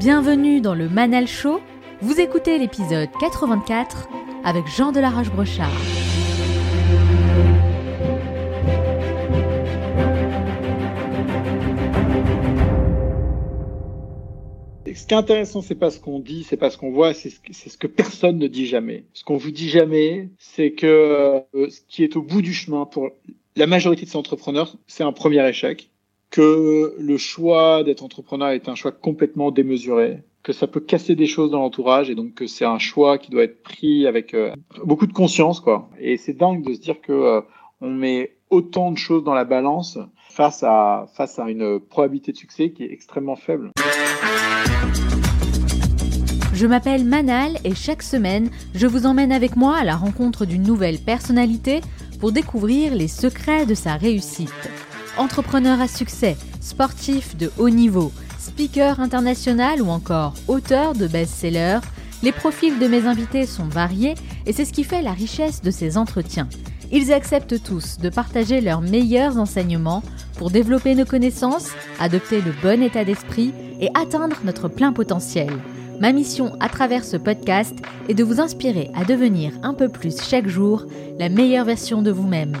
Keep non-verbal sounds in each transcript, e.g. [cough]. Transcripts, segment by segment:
Bienvenue dans le Manal Show. Vous écoutez l'épisode 84 avec Jean de la Roche-Brochard. Ce qui est intéressant, c'est pas ce qu'on dit, c'est pas ce qu'on voit, c'est ce, que personne ne dit jamais. Ce qu'on vous dit jamais, c'est que euh, ce qui est au bout du chemin pour la majorité de ces entrepreneurs, c'est un premier échec, que le choix d'être entrepreneur est un choix complètement démesuré, que ça peut casser des choses dans l'entourage et donc que c'est un choix qui doit être pris avec euh, beaucoup de conscience quoi. Et c'est dingue de se dire que euh, on met autant de choses dans la balance face à face à une probabilité de succès qui est extrêmement faible. Je m'appelle Manal et chaque semaine, je vous emmène avec moi à la rencontre d'une nouvelle personnalité pour découvrir les secrets de sa réussite. Entrepreneur à succès, sportif de haut niveau, speaker international ou encore auteur de best-sellers, les profils de mes invités sont variés et c'est ce qui fait la richesse de ces entretiens. Ils acceptent tous de partager leurs meilleurs enseignements pour développer nos connaissances, adopter le bon état d'esprit et atteindre notre plein potentiel. Ma mission à travers ce podcast est de vous inspirer à devenir un peu plus chaque jour la meilleure version de vous-même.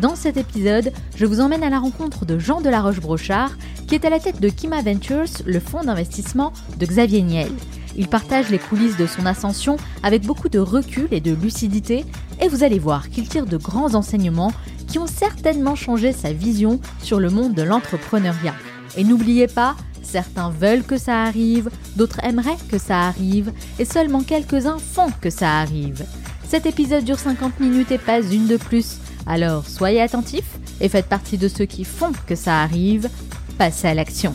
Dans cet épisode, je vous emmène à la rencontre de Jean de la Roche-Brochard, qui est à la tête de Kima Ventures, le fonds d'investissement de Xavier Niel. Il partage les coulisses de son ascension avec beaucoup de recul et de lucidité, et vous allez voir qu'il tire de grands enseignements qui ont certainement changé sa vision sur le monde de l'entrepreneuriat. Et n'oubliez pas, Certains veulent que ça arrive, d'autres aimeraient que ça arrive, et seulement quelques-uns font que ça arrive. Cet épisode dure 50 minutes et pas une de plus, alors soyez attentifs et faites partie de ceux qui font que ça arrive. Passez à l'action.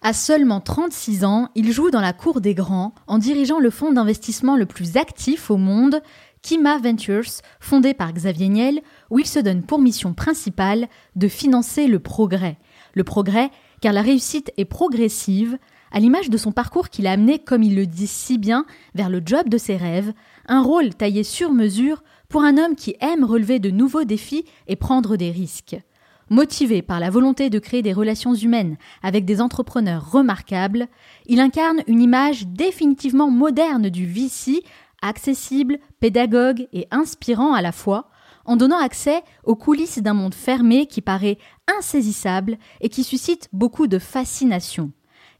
À seulement 36 ans, il joue dans la cour des grands en dirigeant le fonds d'investissement le plus actif au monde Kima Ventures, fondé par Xavier Niel, où il se donne pour mission principale de financer le progrès. Le progrès, car la réussite est progressive, à l'image de son parcours qu'il a amené, comme il le dit si bien, vers le job de ses rêves, un rôle taillé sur mesure pour un homme qui aime relever de nouveaux défis et prendre des risques. Motivé par la volonté de créer des relations humaines avec des entrepreneurs remarquables, il incarne une image définitivement moderne du VC accessible, pédagogue et inspirant à la fois, en donnant accès aux coulisses d'un monde fermé qui paraît insaisissable et qui suscite beaucoup de fascination.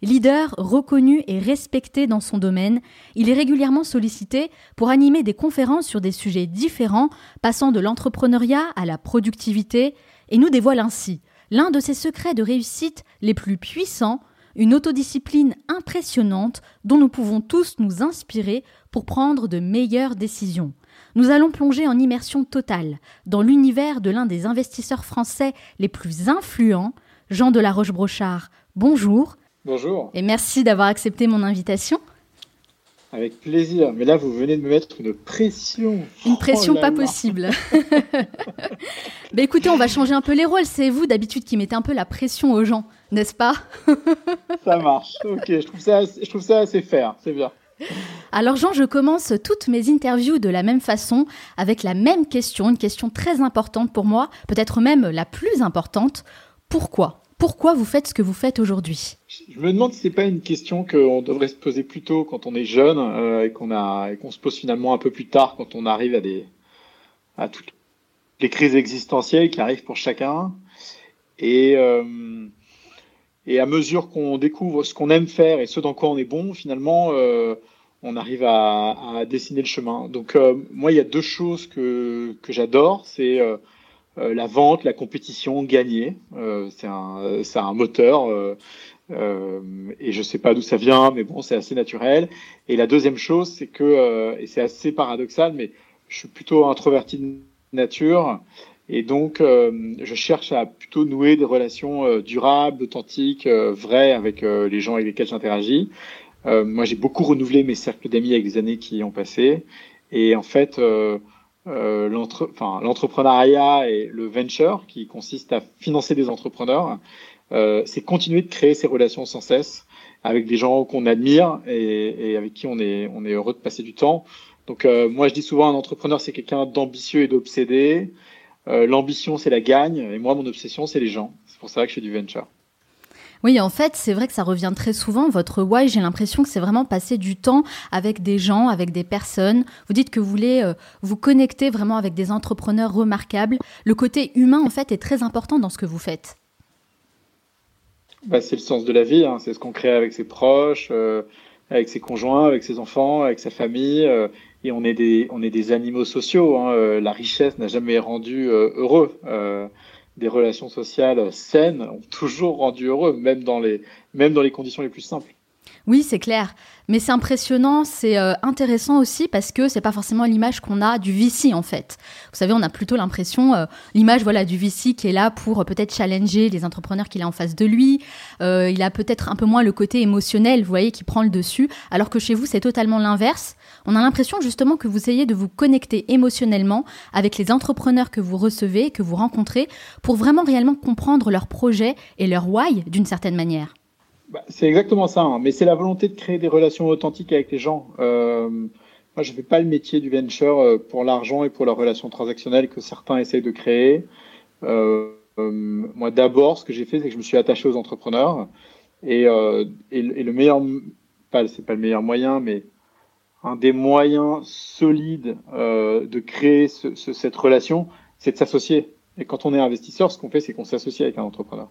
Leader reconnu et respecté dans son domaine, il est régulièrement sollicité pour animer des conférences sur des sujets différents, passant de l'entrepreneuriat à la productivité, et nous dévoile ainsi l'un de ses secrets de réussite les plus puissants une autodiscipline impressionnante dont nous pouvons tous nous inspirer pour prendre de meilleures décisions. Nous allons plonger en immersion totale dans l'univers de l'un des investisseurs français les plus influents, Jean de la Roche-Brochard. Bonjour. Bonjour. Et merci d'avoir accepté mon invitation. Avec plaisir. Mais là, vous venez de me mettre une pression. Une pression oh pas possible. [laughs] bah écoutez, on va changer un peu les rôles. C'est vous d'habitude qui mettez un peu la pression aux gens, n'est-ce pas? [laughs] Ça marche. Ok, je trouve ça, je trouve ça assez fair. C'est bien. Alors Jean, je commence toutes mes interviews de la même façon, avec la même question, une question très importante pour moi, peut-être même la plus importante. Pourquoi? Pourquoi vous faites ce que vous faites aujourd'hui? Je me demande si c'est pas une question qu'on devrait se poser plus tôt quand on est jeune euh, et qu'on se pose finalement un peu plus tard quand on arrive à toutes les crises existentielles qui arrivent pour chacun et euh, et à mesure qu'on découvre ce qu'on aime faire et ce dans quoi on est bon, finalement, euh, on arrive à, dessiner le chemin. Donc moi, il y a deux choses que que j'adore, c'est la vente, la compétition, gagner. Euh, c'est un, moteur. Euh, et je sais pas d'où ça vient, mais bon, c'est assez naturel. Et la deuxième chose, c'est que, et c'est assez paradoxal, mais je suis plutôt introverti de nature. Et donc, je cherche à plutôt nouer des relations durables, authentiques, vraies avec les gens avec lesquels j'interagis. moi, j'ai beaucoup renouvelé mes cercles d'amis avec les années qui ont passé. Et en fait, euh, l'entrepreneuriat et le venture, qui consiste à financer des entrepreneurs, euh, c'est continuer de créer ces relations sans cesse avec des gens qu'on admire et, et, avec qui on est, on est heureux de passer du temps. Donc euh, moi je dis souvent un entrepreneur c'est quelqu'un d'ambitieux et d'obsédé. l'ambition, c'est la gagne. Et moi, mon obsession, c'est les gens. C'est pour ça que je fais du venture. Oui, en fait, c'est vrai que ça revient très souvent. Votre why, j'ai l'impression que c'est vraiment passer du temps avec des gens, avec des personnes. Vous dites que vous voulez euh, vous connecter vraiment avec des entrepreneurs remarquables. Le côté humain, en fait, est très important dans ce que vous faites. Bah, c'est le sens de la vie. Hein. C'est ce qu'on crée avec ses proches, euh, avec ses conjoints, avec ses enfants, avec sa famille. Euh, et on est des, on est des animaux sociaux. Hein. la richesse n'a jamais rendu heureux des relations sociales saines ont toujours rendu heureux, même dans les, même dans les conditions les plus simples. Oui, c'est clair. Mais c'est impressionnant, c'est euh, intéressant aussi parce que c'est pas forcément l'image qu'on a du VC en fait. Vous savez, on a plutôt l'impression euh, l'image voilà du VC qui est là pour euh, peut-être challenger les entrepreneurs qu'il a en face de lui. il a peut-être un peu moins le côté émotionnel, vous voyez, qui prend le dessus, alors que chez vous c'est totalement l'inverse. On a l'impression justement que vous essayez de vous connecter émotionnellement avec les entrepreneurs que vous recevez, que vous rencontrez, pour vraiment réellement comprendre leurs projets et leur why d'une certaine manière. Bah, c'est exactement ça, hein. mais c'est la volonté de créer des relations authentiques avec les gens. Euh, moi, je ne fais pas le métier du venture euh, pour l'argent et pour la relation transactionnelle que certains essayent de créer. Euh, moi, d'abord, ce que j'ai fait, c'est que je me suis attaché aux entrepreneurs. Et, et, le meilleur, pas, c'est pas le meilleur moyen, mais un des moyens solides de créer cette relation, c'est de s'associer. Et quand on est investisseur, ce qu'on fait, c'est qu'on s'associe avec un entrepreneur.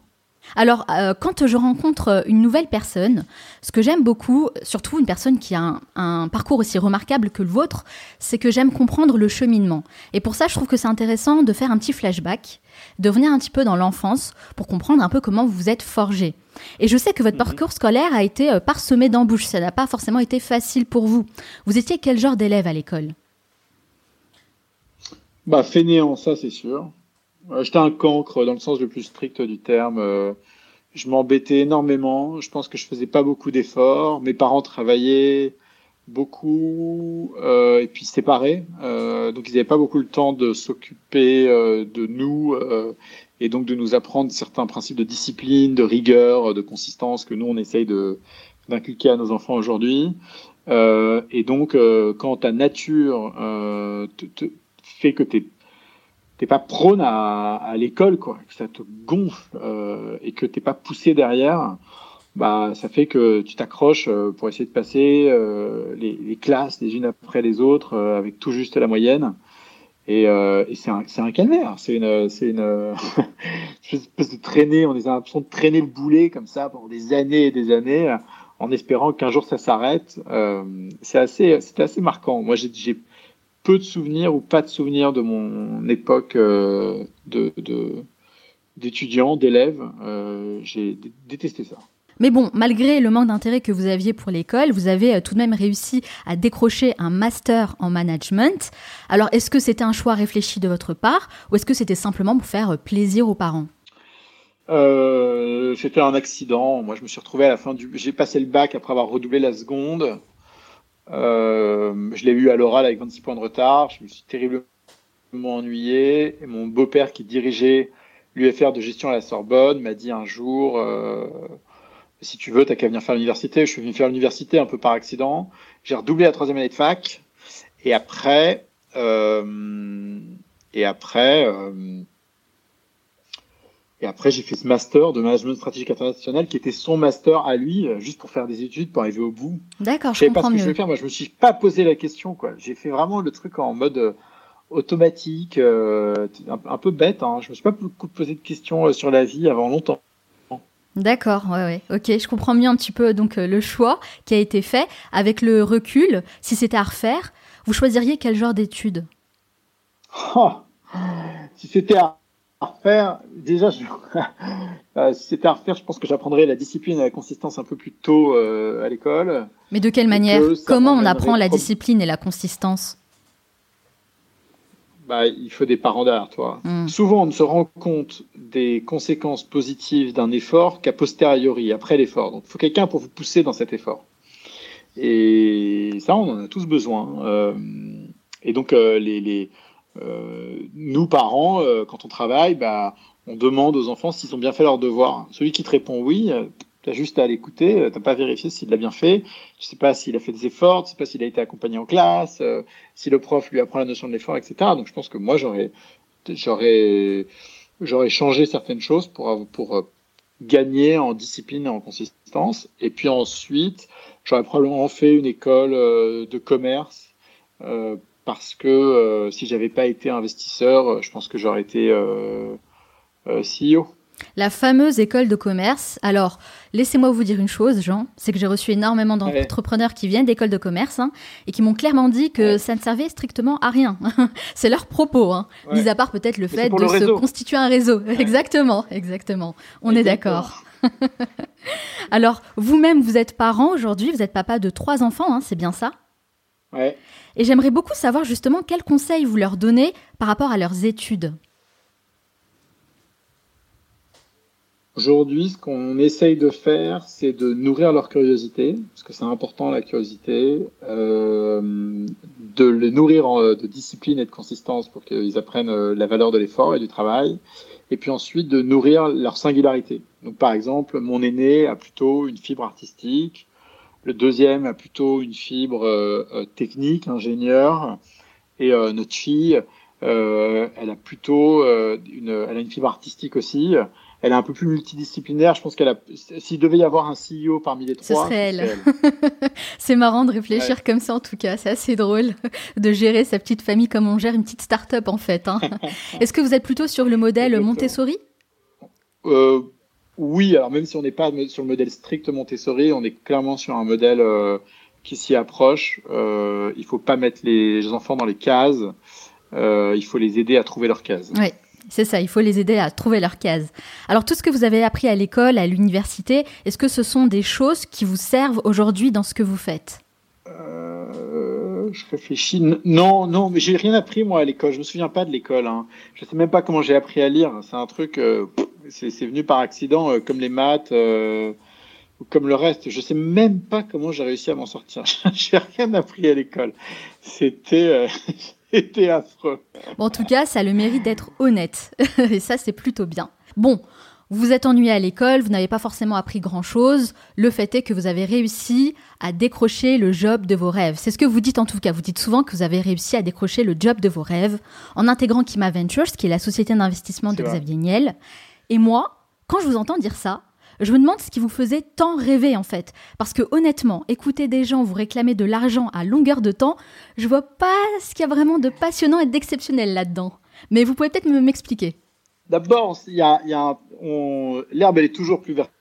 Alors, euh, quand je rencontre euh, une nouvelle personne, ce que j'aime beaucoup, surtout une personne qui a un, parcours aussi remarquable que le vôtre, c'est que j'aime comprendre le cheminement. Et pour ça, je trouve que c'est intéressant de faire un petit flashback, de venir un petit peu dans l'enfance pour comprendre un peu comment vous vous êtes forgé. Et je sais que votre mhm. parcours scolaire a été euh, parsemé d'embûches. Ça n'a pas forcément été facile pour vous. Vous étiez quel genre d'élève à l'école? Bah, fainéant, ça c'est sûr. Euh, j'étais un cancre dans le sens le plus strict du terme. Euh, je m'embêtais énormément. Je pense que je faisais pas beaucoup d'efforts. Mes parents travaillaient beaucoup euh, et puis séparés. Euh, donc ils n'avaient pas beaucoup le temps de s'occuper euh, de nous euh, et donc de nous apprendre certains principes de discipline, de rigueur, de consistance que nous on essaye de d'inculquer à nos enfants aujourd'hui. et donc quand ta nature te, te, fait que tu es t'es pas prône à, à l'école, quoi, que ça te gonfle euh, et que t'es pas poussé derrière, bah ça fait que tu t'accroches euh, pour essayer de passer euh, les, les, classes les unes après les autres euh, avec tout juste la moyenne. Et, euh, et c'est un, un calvaire, c'est une, c'est une, [laughs] espèce de traîner, on a l'impression de traîner le boulet comme ça pendant des années et des années, en espérant qu'un jour ça s'arrête. c'est assez, c'était assez marquant. Moi, j'ai peu de souvenirs ou pas de souvenirs de mon époque euh, de, d'étudiant, d'élève. Euh, j'ai détesté ça. Mais bon, malgré le manque d'intérêt que vous aviez pour l'école, vous avez euh, tout de même réussi à décrocher un master en management. Alors, est-ce que c'était un choix réfléchi de votre part ou est-ce que c'était simplement pour faire plaisir aux parents? Euh, C'était un accident. Moi, je me suis retrouvé à la fin du. J'ai passé le bac après avoir redoublé la seconde. Euh, je l'ai eu à l'oral avec 26 points de retard. Je me suis terriblement ennuyé. Mon beau-père qui dirigeait l'UFR de gestion à la Sorbonne m'a dit un jour euh, si tu veux, t'as qu'à venir faire l'université. Je suis venu faire l'université un peu par accident. J'ai redoublé la troisième année de fac. Et après, euh, et après, euh, et après, j'ai fait ce master de management stratégique international qui était son master à lui, euh, juste pour faire des études, pour arriver au bout. D'accord, je, je savais pas ce que je vais faire. Moi, je me suis pas posé la question, quoi. J'ai fait vraiment le truc en mode euh, automatique, euh, un, peu bête. Hein. Je me suis pas beaucoup posé de questions sur la vie avant longtemps. D'accord, ouais, ouais. Ok, je comprends mieux un petit peu donc le choix qui a été fait. Avec le recul, si c'était à refaire, vous choisiriez quel genre d'études? Oh, Si c'était à refaire, déjà, [laughs] euh, si c'était à refaire, je pense que j'apprendrais la discipline et la consistance un peu plus tôt euh, à l'école. Mais de quelle manière Comment on apprend la discipline et la consistance bah, il faut des parents derrière toi. Hmm. Souvent, on ne se rend compte des conséquences positives d'un effort qu'à posteriori, après l'effort. Donc, il faut quelqu'un pour vous pousser dans cet effort. Et ça, on en a tous besoin. Euh, et donc, les, les euh, nous, parents, euh, quand on travaille, bah, on demande aux enfants s'ils ont bien fait leur devoir. Celui qui te répond oui, euh, tu as juste à l'écouter, tu n'as pas vérifié s'il l'a bien fait, tu sais pas s'il a fait des efforts, tu sais pas s'il a été accompagné en classe, si le prof lui apprend la notion de l'effort, etc. Donc je pense que moi, j'aurais changé certaines choses pour gagner en discipline et en consistance. Et puis ensuite, j'aurais probablement fait une école de commerce parce que si j'avais pas été investisseur, je pense que j'aurais été CEO la fameuse école de commerce. Alors, laissez-moi vous dire une chose, Jean, c'est que j'ai reçu énormément d'entrepreneurs qui viennent d'écoles de commerce hein, et qui m'ont clairement dit que ça ne servait strictement à rien. [laughs] c'est leur propos, hein, mis à part peut-être le fait de se constituer un réseau. Exactement, exactement. On est d'accord. [laughs] Alors, vous-même, vous êtes parent aujourd'hui, vous êtes papa de trois enfants, hein, c'est bien ça? Ouais. Et j'aimerais beaucoup savoir justement quels conseils vous leur donnez par rapport à leurs études. Aujourd'hui, ce qu'on essaye de faire, c'est de nourrir leur curiosité, parce que c'est important la curiosité, euh, de les nourrir de discipline et de consistance pour qu'ils apprennent euh, la valeur de l'effort et du travail, et puis ensuite de nourrir leur singularité. Donc par exemple, mon aîné a plutôt une fibre artistique, le deuxième a plutôt une fibre euh, euh technique, ingénieur, et euh, notre fille, elle a plutôt une, elle a une fibre artistique aussi elle est un peu plus multidisciplinaire. Je pense qu'elle a, s'il devait y avoir un CEO parmi les trois, ce serait [laughs] elle. c'est marrant de réfléchir comme ça en tout cas. C'est assez drôle de gérer sa petite famille comme on gère une petite start-up en fait. Hein. [laughs] Est-ce que vous êtes plutôt sur le modèle Montessori? Euh, Oui, alors même si on n'est pas sur le modèle strict Montessori, on est clairement sur un modèle euh, qui s'y approche. Euh, il faut pas mettre les enfants dans les cases. Euh, il faut les aider à trouver leur case. Oui. C'est ça, il faut les aider à trouver leur case. Alors tout ce que vous avez appris à l'école, à l'université, est-ce que ce sont des choses qui vous servent aujourd'hui dans ce que vous faites? Je réfléchis. Non, non, mais j'ai rien appris moi à l'école. Je me souviens pas de l'école. Hein. Je sais même pas comment j'ai appris à lire. C'est un truc, c'est venu par accident, euh, comme les maths ou comme le reste. Je sais même pas comment j'ai réussi à m'en sortir. [laughs] j'ai rien appris à l'école. C'était [laughs] C'était affreux. Bon, en tout cas, ça a le mérite d'être honnête. [laughs] Et ça, c'est plutôt bien. Bon, vous êtes ennuyé à l'école, vous n'avez pas forcément appris grand-chose. Le fait est que vous avez réussi à décrocher le job de vos rêves. C'est ce que vous dites en tout cas. Vous dites souvent que vous avez réussi à décrocher le job de vos rêves en intégrant Kima Ventures, qui est la société d'investissement de Xavier Niel. Et moi, quand je vous entends dire ça, je me demande ce qui vous faisait tant rêver en fait. Parce que honnêtement, écouter des gens vous réclamer de l'argent à longueur de temps, je vois pas ce qu'il y a vraiment de passionnant et d'exceptionnel là-dedans. Mais vous pouvez peut-être m'expliquer. D'abord, l'herbe elle est toujours plus verte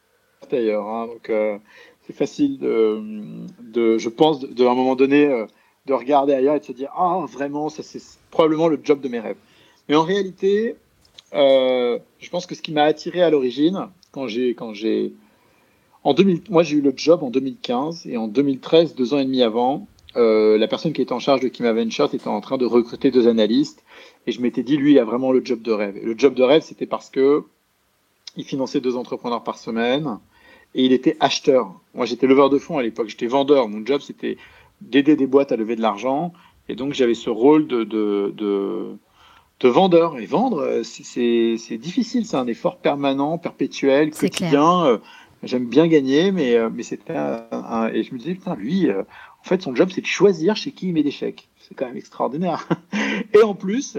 ailleurs. Hein. donc euh, c'est facile de, je pense, de, un moment donné, euh, de regarder ailleurs et de se dire ah vraiment ça c'est probablement le job de mes rêves. Mais en réalité, euh, je pense que ce qui m'a attiré à l'origine, quand j'ai quand j'ai en 2000 moi j'ai eu le job en 2015 et en 2013 deux ans et demi avant euh, la personne qui était en charge de Kima Ventures était en train de recruter deux analystes et je m'étais dit lui il a vraiment le job de rêve. Et le job de rêve c'était parce que il finançait deux entrepreneurs par semaine et il était acheteur. Moi j'étais leveur de fonds à l'époque j'étais vendeur. Mon job c'était d'aider des boîtes à lever de l'argent. Et donc j'avais ce rôle de, de, de de vendeur. Et vendre, euh, c'est difficile, c'est un effort permanent, perpétuel, quotidien. Euh, j'aime bien gagner, mais, euh, mais c'était un, Et je me disais, putain, lui, en fait, son job, c'est de choisir chez qui il met des chèques. C'est quand même extraordinaire. [laughs] Et en plus,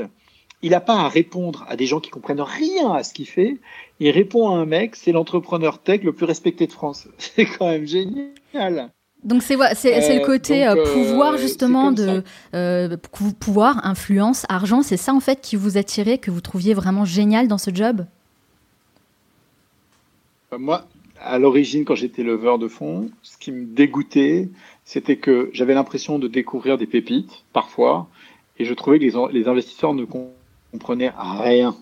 il n'a pas à répondre à des gens qui comprennent rien à ce qu'il fait. Il répond à un mec, c'est l'entrepreneur tech le plus respecté de France. [laughs] C'est quand même génial. Donc c'est c'est le côté pouvoir justement de pouvoir influence argent c'est ça en fait qui vous attirait que vous trouviez vraiment génial dans ce job? Moi à l'origine quand j'étais leveur de fonds ce qui me dégoûtait c'était que j'avais l'impression de découvrir des pépites parfois et je trouvais que les, les investisseurs ne comprenaient rien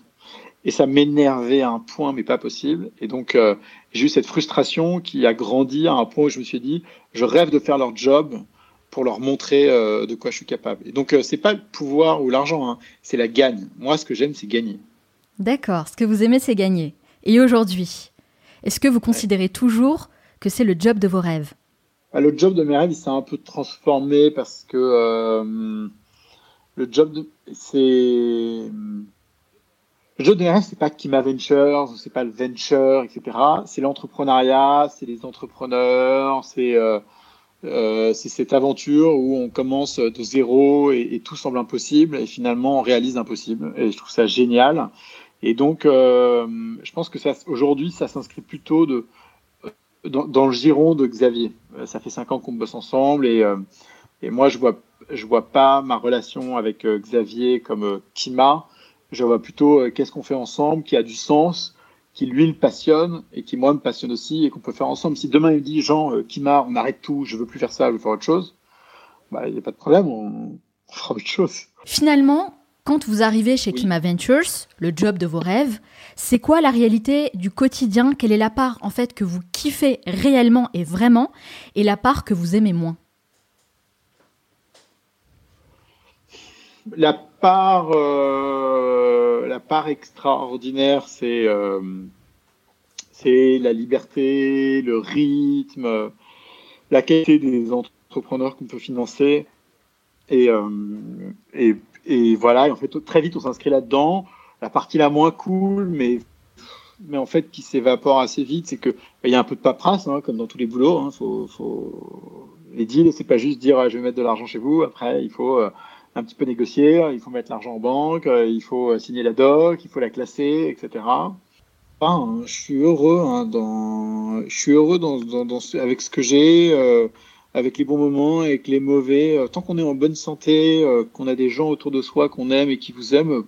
et ça m'énervait à un point mais pas possible. Et donc euh, j'ai eu cette frustration qui a grandi à un point où je me suis dit je rêve de faire leur job pour leur montrer euh, de quoi je suis capable. Et donc euh, c'est pas le pouvoir ou l'argent hein, c'est la gagne. Moi ce que j'aime c'est gagner. D'accord. Ce que vous aimez c'est gagner. Et aujourd'hui est-ce que vous considérez toujours que c'est le job de vos rêves? Bah, le job de mes rêves il s'est un peu transformé parce que le job c'est de rêve, c'est pas Kima Ventures, c'est pas le venture, etc. C'est l'entrepreneuriat, c'est les entrepreneurs, c'est euh, c'est cette aventure où on commence de zéro et, tout semble impossible et finalement on réalise l'impossible. Et je trouve ça génial. Et donc, je pense que aujourd'hui, ça s'inscrit plutôt de, dans, le giron de Xavier. Ça fait cinq ans qu'on bosse ensemble et, et moi, je vois, je vois pas ma relation avec Xavier comme Kima. Je vois plutôt qu'est-ce qu'on fait ensemble qui a du sens qui lui le passionne et qui moi me passionne aussi et qu'on peut faire ensemble. Si demain il me dit Jean, euh, Kima, on arrête tout, je veux plus faire ça, je veux faire autre chose, bah il n'y a pas de problème, on [laughs] fera autre chose. Finalement, quand vous arrivez chez Kima Ventures, le job de vos rêves, c'est quoi la réalité du quotidien? Quelle est la part en fait que vous kiffez réellement et vraiment et la part que vous aimez moins? La euh la part extraordinaire, c'est euh, c'est la liberté, le rythme, la qualité des entrepreneurs qu'on peut financer. Et, euh, et, voilà, en fait, très vite, on s'inscrit là-dedans. La partie la moins cool, mais, en fait, qui s'évapore assez vite, c'est qu'il bah, y a un peu de paperasse, hein, comme dans tous les boulots. Hein, faut, faut... Les deals, c'est pas juste dire ah, je vais mettre de l'argent chez vous. Après, il faut un petit peu négocier, il faut mettre l'argent en banque, euh, il faut euh, signer la doc, il faut la classer, etc. Enfin, je suis heureux hein, dans, je suis heureux dans, dans, avec ce que j'ai, euh, avec les bons moments, avec les mauvais. tant qu'on est en bonne santé, qu'on a des gens autour de soi qu'on aime et qui vous aiment,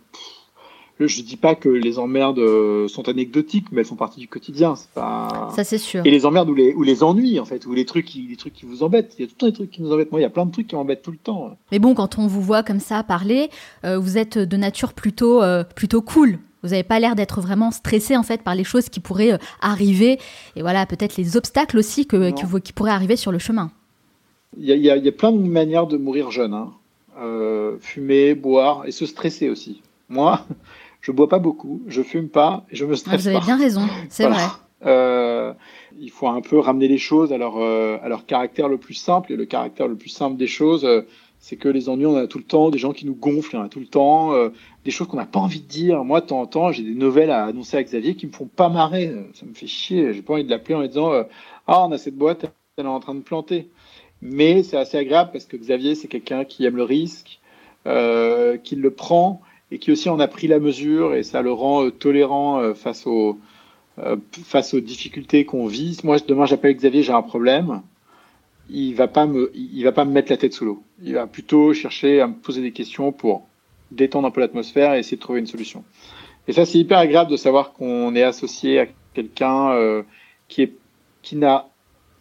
je dis pas que les emmerdes euh, sont anecdotiques, mais elles font partie du quotidien. Pas... Ça c'est sûr. Et les emmerdes ou les, ou les ennuis en fait, ou les trucs, qui, les trucs qui vous embêtent. Il y a tout le temps des trucs qui nous embêtent. Moi, il y a plein de trucs qui m'embêtent tout le temps. Mais bon, quand on vous voit comme ça parler, euh, vous êtes de nature plutôt, euh, plutôt cool. Vous n'avez pas l'air d'être vraiment stressé en fait par les choses qui pourraient arriver et voilà peut-être les obstacles aussi que, qui pourraient arriver sur le chemin. Il y, a, y, a, plein de manières de mourir jeune. Hein. fumer, boire et se stresser aussi. Moi, je bois pas beaucoup, je fume pas, je me stresse Vous avez bien raison, c'est vrai. Euh, il faut un peu ramener les choses à leur, euh, à leur caractère le plus simple. Et le caractère le plus simple des choses, euh, c'est que les ennuis, on a tout le temps, des gens qui nous gonflent, on a tout le temps, des choses qu'on n'a pas envie de dire. Moi, de temps en temps, j'ai des nouvelles à annoncer à Xavier qui me font pas marrer. Ça me fait chier. J'ai pas envie de l'appeler en lui disant Ah, on a cette boîte, elle est en train de planter. Mais c'est assez agréable parce que Xavier, c'est quelqu'un qui aime le risque, qui le prend et qui aussi en a pris la mesure et ça le rend euh, tolérant euh, face aux, euh, face aux difficultés qu'on vit. Moi, demain, j'appelle Xavier, j'ai un problème. Il va pas me, il va pas me mettre la tête sous l'eau. Il va plutôt chercher à me poser des questions pour détendre un peu l'atmosphère et essayer de trouver une solution. Et ça, c'est hyper agréable de savoir qu'on est associé à quelqu'un qui est, qui n'a,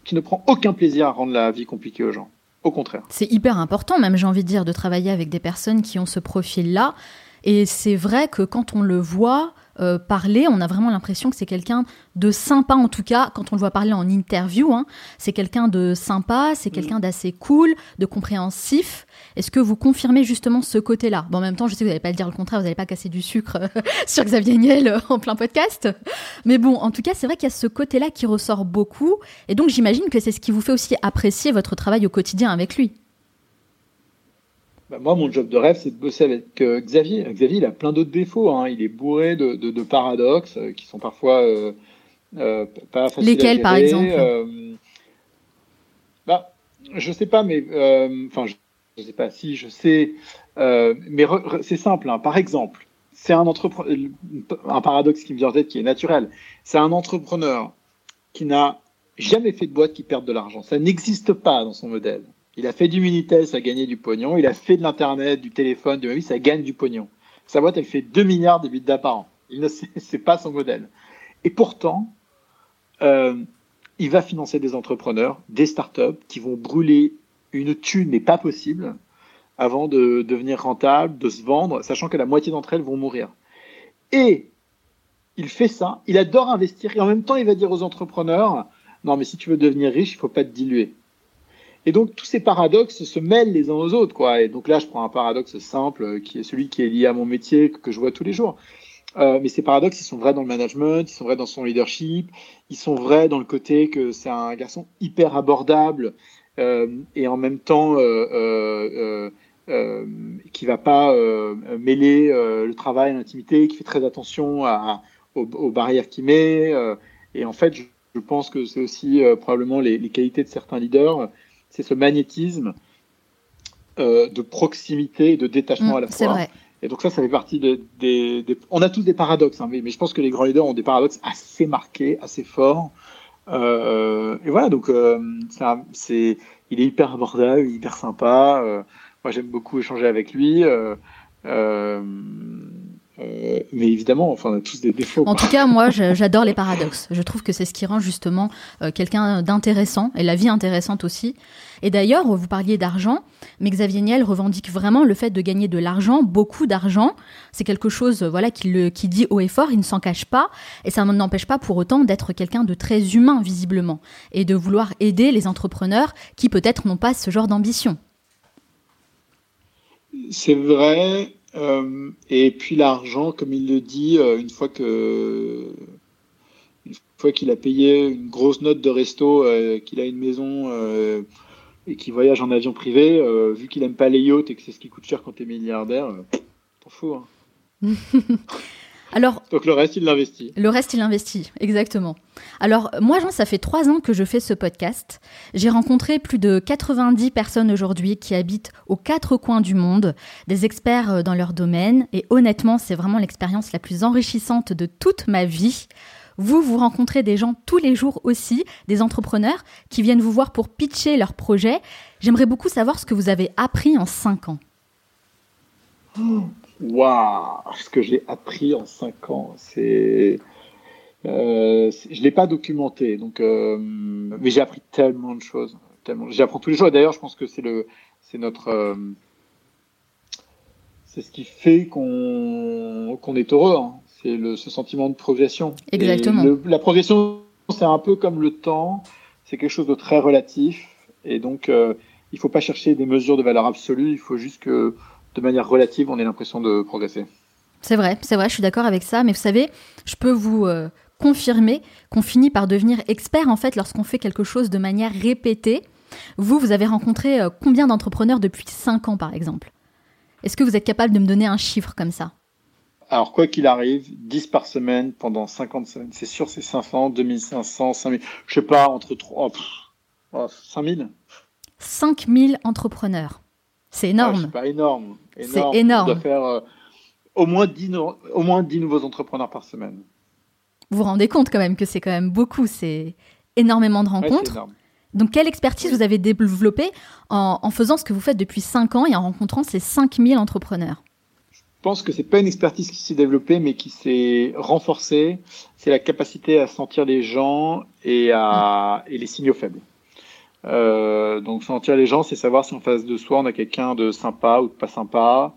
qui ne prend aucun plaisir à rendre la vie compliquée aux gens. Au contraire. C'est hyper important, même j'ai envie de dire, de travailler avec des personnes qui ont ce profil-là et c'est vrai que quand on le voit euh, parler, on a vraiment l'impression que c'est quelqu'un de sympa, en tout cas, quand on le voit parler en interview. Hein, c'est quelqu'un de sympa, c'est mm. quelqu'un d'assez cool, de compréhensif. Est-ce que vous confirmez justement ce côté-là? Bon, En même temps, je sais que vous n'allez pas le dire le contraire, vous n'allez pas casser du sucre euh, [laughs] sur Xavier Niel euh, en plein podcast. Mais bon, en tout cas, c'est vrai qu'il y a ce côté-là qui ressort beaucoup. Et donc, j'imagine que c'est ce qui vous fait aussi apprécier votre travail au quotidien avec lui. Bah, moi, mon job de rêve, c'est de bosser avec euh, Xavier. Xavier, il a plein d'autres défauts. Hein. Il est bourré de, de, de paradoxes euh, qui sont parfois euh, pas faciles Lesquels, à par exemple? bah, Je sais pas, mais enfin, je, je, sais pas si je sais, mais c'est simple. Hein. Par exemple, c'est un un paradoxe qui me vient en tête, qui est naturel. C'est un entrepreneur qui n'a jamais fait de boîte qui perde de l'argent. Ça n'existe pas dans son modèle. Il a fait du Minitel, ça a gagné du pognon. Il a fait de l'Internet, du téléphone, de ma vie, ça gagne du pognon. Sa boîte, elle fait 2 milliards de d'EBITDA par an. Il ne [laughs] pas son modèle. Et pourtant, euh, il va financer des entrepreneurs, des startups qui vont brûler une thune, mais pas possible, avant de devenir rentable, de se vendre, sachant que la moitié d'entre elles vont mourir. Et il fait ça, il adore investir, et en même temps, il va dire aux entrepreneurs, non, mais si tu veux devenir riche, il faut pas te diluer. Et donc tous ces paradoxes se mêlent les uns aux autres, quoi. Et donc là, je prends un paradoxe simple euh, qui est celui qui est lié à mon métier que, je vois tous les jours. Euh, mais ces paradoxes, ils sont vrais dans le management, ils sont vrais dans son leadership, ils sont vrais dans le côté que c'est un garçon hyper abordable euh, et en même temps euh, euh, qui va pas mêler le travail à l'intimité, qui fait très attention aux, barrières qu'il met. et en fait, je, pense que c'est aussi probablement les, qualités de certains leaders c'est ce magnétisme de proximité et de détachement mmh, à la fois. C'est vrai. Et donc ça, ça fait partie des... On a tous des paradoxes, hein, mais, je pense que les grands leaders ont des paradoxes assez marqués, assez forts. Euh, et voilà, donc euh, c'est, il est hyper abordable, hyper sympa. Euh, moi, j'aime beaucoup échanger avec lui. Euh, euh, euh, mais évidemment, enfin, on a tous des défauts. En tout cas, moi, [laughs] j'adore les paradoxes. Je trouve que c'est ce qui rend justement euh, quelqu'un d'intéressant et la vie intéressante aussi. Et d'ailleurs, vous parliez d'argent, mais Xavier Niel revendique vraiment le fait de gagner de l'argent, beaucoup d'argent. C'est quelque chose, voilà, qu'il qui dit haut et fort, il ne s'en cache pas, et ça n'empêche pas pour autant d'être quelqu'un de très humain visiblement et de vouloir aider les entrepreneurs qui peut-être n'ont pas ce genre d'ambition. C'est vrai, euh, et puis l'argent, comme il le dit, euh, une fois que une fois qu'il a payé une grosse note de resto, euh, qu'il a une maison et qu'il voyage en avion privé, vu qu'il aime pas les yachts et que c'est ce qui coûte cher quand tu es milliardaire, t'en fous. Hein. [laughs] Alors, Donc le reste, il l'investit. Le reste, il investit, exactement. Alors, moi, Jean, ça fait trois ans que je fais ce podcast. J'ai rencontré plus de 90 personnes aujourd'hui qui habitent aux quatre coins du monde, des experts euh, dans leur domaine, et honnêtement, c'est vraiment l'expérience la plus enrichissante de toute ma vie. Vous, vous rencontrez des gens tous les jours aussi, des entrepreneurs qui viennent vous voir pour pitcher leurs projets. J'aimerais beaucoup savoir ce que vous avez appris en cinq ans. Oh waouh, ce que j'ai appris en cinq ans, c'est. Euh, je l'ai pas documenté, donc, euh, mais j'ai appris tellement de choses, tellement. J'apprends tous les jours. D'ailleurs, je pense que c'est le, c'est notre, euh, c'est ce qui fait qu'on qu'on est heureux. Hein. C'est le ce sentiment de progression. Exactement. la progression, c'est un peu comme le temps. C'est quelque chose de très relatif, et donc euh, il faut pas chercher des mesures de valeur absolue. Il faut juste que de manière relative, on ait l'impression de progresser. C'est vrai, c'est vrai, je suis d'accord avec ça. Mais vous savez, je peux vous euh, confirmer qu'on finit par devenir expert en fait lorsqu'on fait quelque chose de manière répétée. Vous, vous avez rencontré euh, combien d'entrepreneurs depuis 5 ans par exemple? Est-ce que vous êtes capable de me donner un chiffre comme ça? Alors, quoi qu'il arrive, 10 par semaine pendant 50 semaines, c'est sûr, c'est 500, 2500, 5000, je sais pas, entre 3, oh, 5000 5000 entrepreneurs. C'est énorme. c'est pas énorme. C'est énorme. On doit faire euh, au, moins 10 au moins 10 nouveaux entrepreneurs par semaine. Vous vous rendez compte quand même que c'est quand même beaucoup, c'est énormément de rencontres. Donc, quelle expertise vous avez développée en, en, faisant ce que vous faites depuis 5 ans et en rencontrant ces 5000 entrepreneurs? Je pense que c'est pas une expertise qui s'est développée, mais qui s'est renforcée. C'est la capacité à sentir les gens et, à, et les signaux faibles. Euh, donc sentir les gens, c'est savoir si en face de soi on a quelqu'un de sympa ou de pas sympa,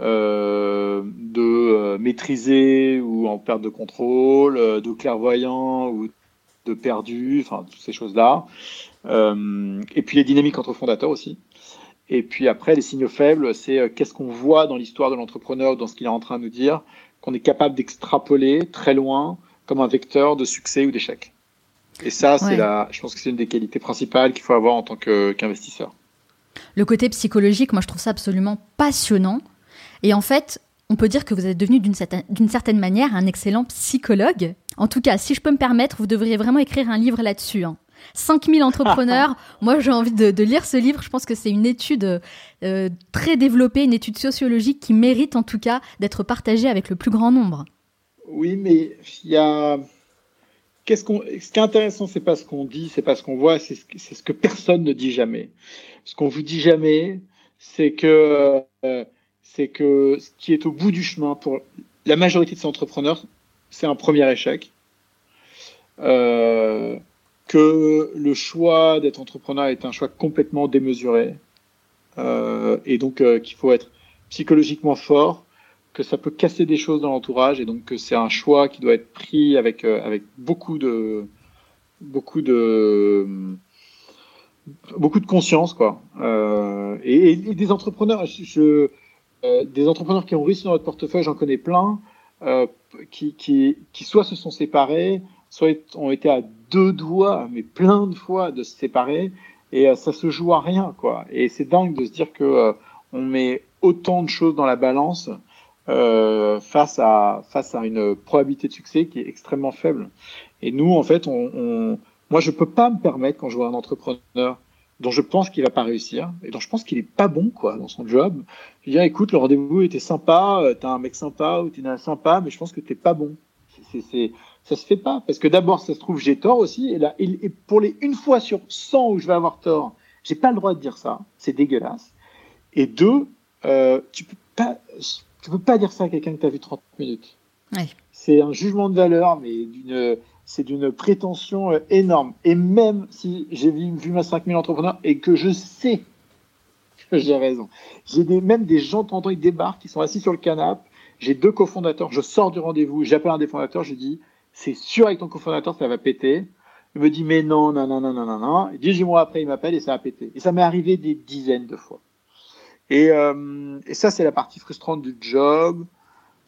euh, de euh, maîtriser ou en perte de contrôle, euh, de clairvoyant ou de perdu, enfin toutes ces choses-là. Euh, et puis les dynamiques entre fondateurs aussi. Et puis après, les signaux faibles, c'est qu'est-ce qu'on voit dans l'histoire de l'entrepreneur, dans ce qu'il est en train de nous dire, qu'on est capable d'extrapoler très loin comme un vecteur de succès ou d'échec. Et ça, c'est la, je pense que c'est une des qualités principales qu'il faut avoir en tant qu'investisseur. le côté psychologique, moi, je trouve ça absolument passionnant. Et en fait, on peut dire que vous êtes devenu d'une certaine, certaine, manière un excellent psychologue. En tout cas, si je peux me permettre, vous devriez vraiment écrire un livre là-dessus. Hein. 5000 entrepreneurs. [laughs] Moi, j'ai envie de, lire ce livre. Je pense que c'est une étude euh, très développée, une étude sociologique qui mérite en tout cas d'être partagée avec le plus grand nombre. Oui, mais il y a qu'est-ce qu'on, ce qui est intéressant, c'est pas ce qu'on dit, c'est pas ce qu'on voit, c'est ce, que personne ne dit jamais. Ce qu'on vous dit jamais, c'est que, euh, c'est que ce qui est au bout du chemin pour la majorité de ces entrepreneurs, c'est un premier échec. Euh, que le choix d'être entrepreneur est un choix complètement démesuré. Euh, et donc euh, qu'il faut être psychologiquement fort, que ça peut casser des choses dans l'entourage et donc que c'est un choix qui doit être pris avec euh, avec beaucoup de beaucoup de beaucoup de conscience quoi. Euh, et, des entrepreneurs je, euh, des entrepreneurs qui ont réussi dans notre portefeuille j'en connais plein qui, qui qui soit se sont séparés soit ont été à deux doigts mais plein de fois de se séparer et ça se joue à rien quoi. Et c'est dingue de se dire que on met autant de choses dans la balance euh, face à face à une probabilité de succès qui est extrêmement faible. Et nous, en fait, on, on moi, je peux pas me permettre quand je vois un entrepreneur dont je pense qu'il va pas réussir et dont je pense qu'il est pas bon quoi dans son job. Je dis écoute le rendez-vous était sympa, euh, t'es un mec sympa ou t'es un sympa, mais je pense que t'es pas bon. C'est, c'est, ça se fait pas parce que d'abord ça se trouve j'ai tort aussi et là et pour les une fois sur 100 où je vais avoir tort, j'ai pas le droit de dire ça, c'est dégueulasse. Et deux, euh, tu peux pas tu peux pas dire ça à quelqu'un que tu as vu 30 minutes. C'est un jugement de valeur mais d'une c'est d'une prétention euh, énorme. Et même si j'ai vu, vu ma 5000 entrepreneurs et que je sais que j'ai raison, j'ai des, même des gens, t'entends, ils débarquent, ils sont assis sur le canapé. J'ai deux cofondateurs, je sors du rendez-vous, j'appelle un des fondateurs, je dis, c'est sûr avec ton cofondateur, ça va péter. Il me dit, mais non, non, non, non, non, non, non. Dix mois après, il m'appelle et ça a pété. Et ça m'est arrivé des dizaines de fois. Et, euh, et ça, c'est la partie frustrante du job.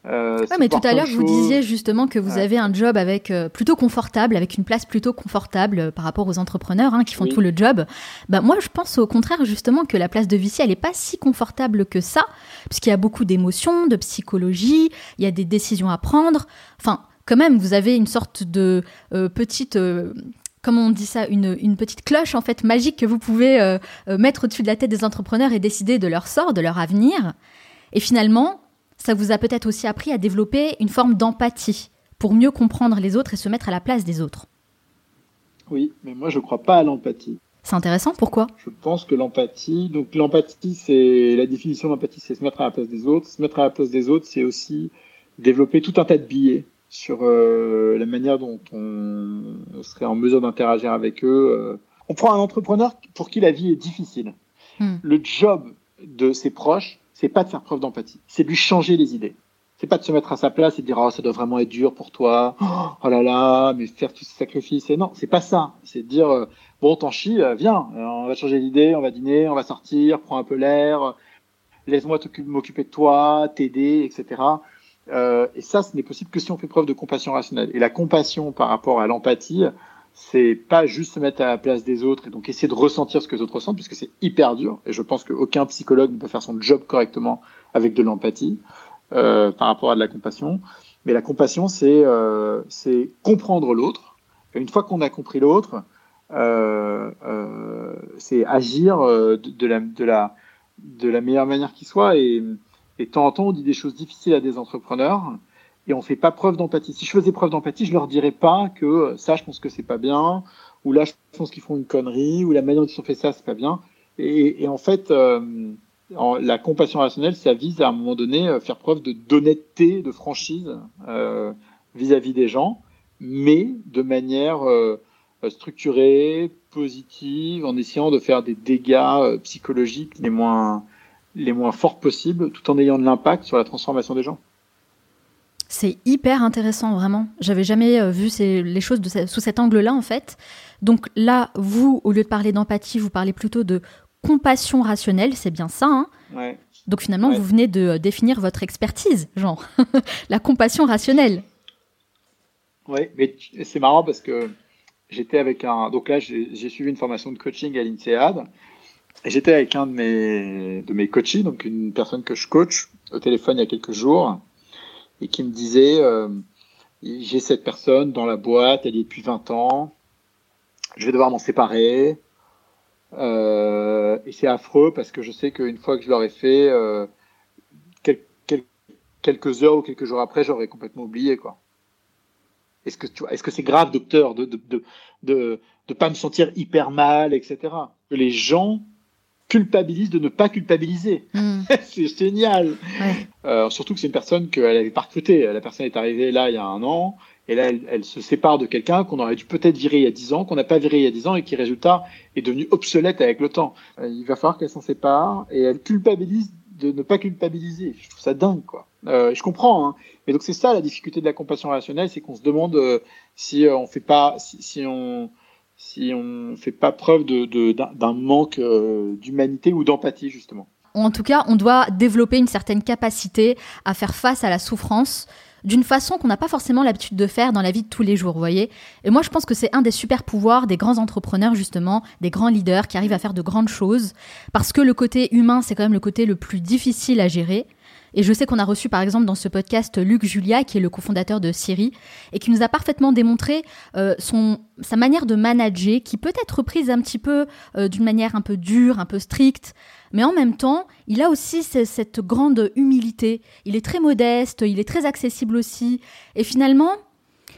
Euh, mais tout à l'heure, vous disiez justement que vous avez un job avec euh, plutôt confortable, avec une place plutôt confortable euh, par rapport aux entrepreneurs hein, qui font tout le job. Bah, moi, je pense au contraire justement que la place de VC, elle n'est pas si confortable que ça, puisqu'il y a beaucoup d'émotions, de psychologie, il y a des décisions à prendre. Enfin, quand même, vous avez une sorte de petite comment on dit ça, une, une, petite cloche en fait magique que vous pouvez mettre au-dessus de la tête des entrepreneurs et décider de leur sort, de leur avenir. Et finalement, ça vous a peut-être aussi appris à développer une forme d'empathie pour mieux comprendre les autres et se mettre à la place des autres. Oui, mais moi je ne crois pas à l'empathie. C'est intéressant, pourquoi? Je pense que l'empathie, donc l'empathie, c'est la définition d'empathie, c'est se mettre à la place des autres. Se mettre à la place des autres, c'est aussi développer tout un tas de billets sur euh, la manière dont on, serait en mesure d'interagir avec eux. Euh. On prend un entrepreneur pour qui la vie est difficile. Hmm. Le job de ses proches, c'est pas de faire preuve d'empathie, c'est de lui changer les idées. C'est pas de se mettre à sa place et de dire oh ça doit vraiment être dur pour toi, oh là là, mais faire tous ces sacrifices. Et non, c'est pas ça. C'est de dire euh, bon t'en chies, viens, on va changer d'idée, on va dîner, on va sortir, prends un peu l'air, laisse-moi m'occuper de toi, t'aider, etc. et ça, ce n'est possible que si on fait preuve de compassion rationnelle. Et la compassion par rapport à l'empathie, c'est pas juste se mettre à la place des autres et donc essayer de ressentir ce que les autres ressentent, puisque c'est hyper dur. Et je pense qu'aucun psychologue ne peut faire son job correctement avec de l'empathie euh, par rapport à de la compassion. Mais la compassion, c'est euh, comprendre l'autre. Une fois qu'on a compris l'autre, euh, euh c'est agir euh, de, la, meilleure manière qui soit. Et, et de temps en temps, on dit des choses difficiles à des entrepreneurs et on fait pas preuve d'empathie. Si je faisais preuve d'empathie, je leur dirais pas que euh, ça, je pense que c'est pas bien, ou là, je pense qu'ils font une connerie, ou la manière dont ils ont fait ça, c'est pas bien. Et, en fait, euh, la compassion rationnelle, ça vise à, un moment donné euh, faire preuve d'honnêteté, de franchise vis-à-vis des gens, mais de manière structurée, positive, en essayant de faire des dégâts psychologiques les moins les moins forts possibles, tout en ayant de l'impact sur la transformation des gens. C'est hyper intéressant, vraiment. J'avais jamais euh, vu les choses sous cet angle-là, en fait. Donc là, vous, au lieu de parler d'empathie, vous parlez plutôt de compassion rationnelle, c'est bien ça. Hein? Ouais. Donc finalement, vous venez de euh, définir votre expertise, genre, [laughs] la compassion rationnelle. Oui, mais c'est marrant parce que j'étais avec un. Donc là, j'ai suivi une formation de coaching à l'INSEAD. J'étais avec un de mes, de mes coachés, donc une personne que je coach, au téléphone il y a quelques jours et qui me disait euh, j'ai cette personne dans la boîte, elle est depuis 20 ans, je vais devoir m'en séparer. Euh, et c'est affreux parce que je sais qu'une fois que je l'aurai fait, euh, quelques heures ou quelques jours après, j'aurais complètement oublié quoi. Est-ce que tu est-ce que c'est grave, docteur, de de, de de pas me sentir hyper mal, etc. Les gens culpabilise de ne pas culpabiliser. Hmm. [laughs] c'est génial. Euh, surtout que c'est une personne qu'elle avait pas recrutée. La personne est arrivée là il y a un an. Et là, elle, se sépare de quelqu'un qu'on aurait dû peut-être virer il y a dix ans, qu'on n'a pas viré il y a dix ans et qui, résultat, est devenu obsolète avec le temps. Euh, il va falloir qu'elle s'en sépare et elle culpabilise de ne pas culpabiliser. Je trouve ça dingue, quoi. Euh, je comprends, hein. mais donc c'est ça la difficulté de la compassion rationnelle, c'est qu'on se demande si on fait pas, si on si on ne fait pas preuve d'un manque euh, d'humanité ou d'empathie, justement. En tout cas, on doit développer une certaine capacité à faire face à la souffrance d'une façon qu'on n'a pas forcément l'habitude de faire dans la vie de tous les jours, vous voyez. Et moi, je pense que c'est un des super pouvoirs des grands entrepreneurs, justement, des grands leaders qui arrivent à faire de grandes choses, parce que le côté humain, c'est quand même le côté le plus difficile à gérer. Et je sais qu'on a reçu par exemple dans ce podcast Luc Julia, qui est le cofondateur de Siri, et qui nous a parfaitement démontré euh, son, sa manière de manager, qui peut être prise un petit peu euh, d'une manière un peu dure, un peu stricte, mais en même temps, il a aussi cette grande humilité. Il est très modeste, il est très accessible aussi. Et finalement,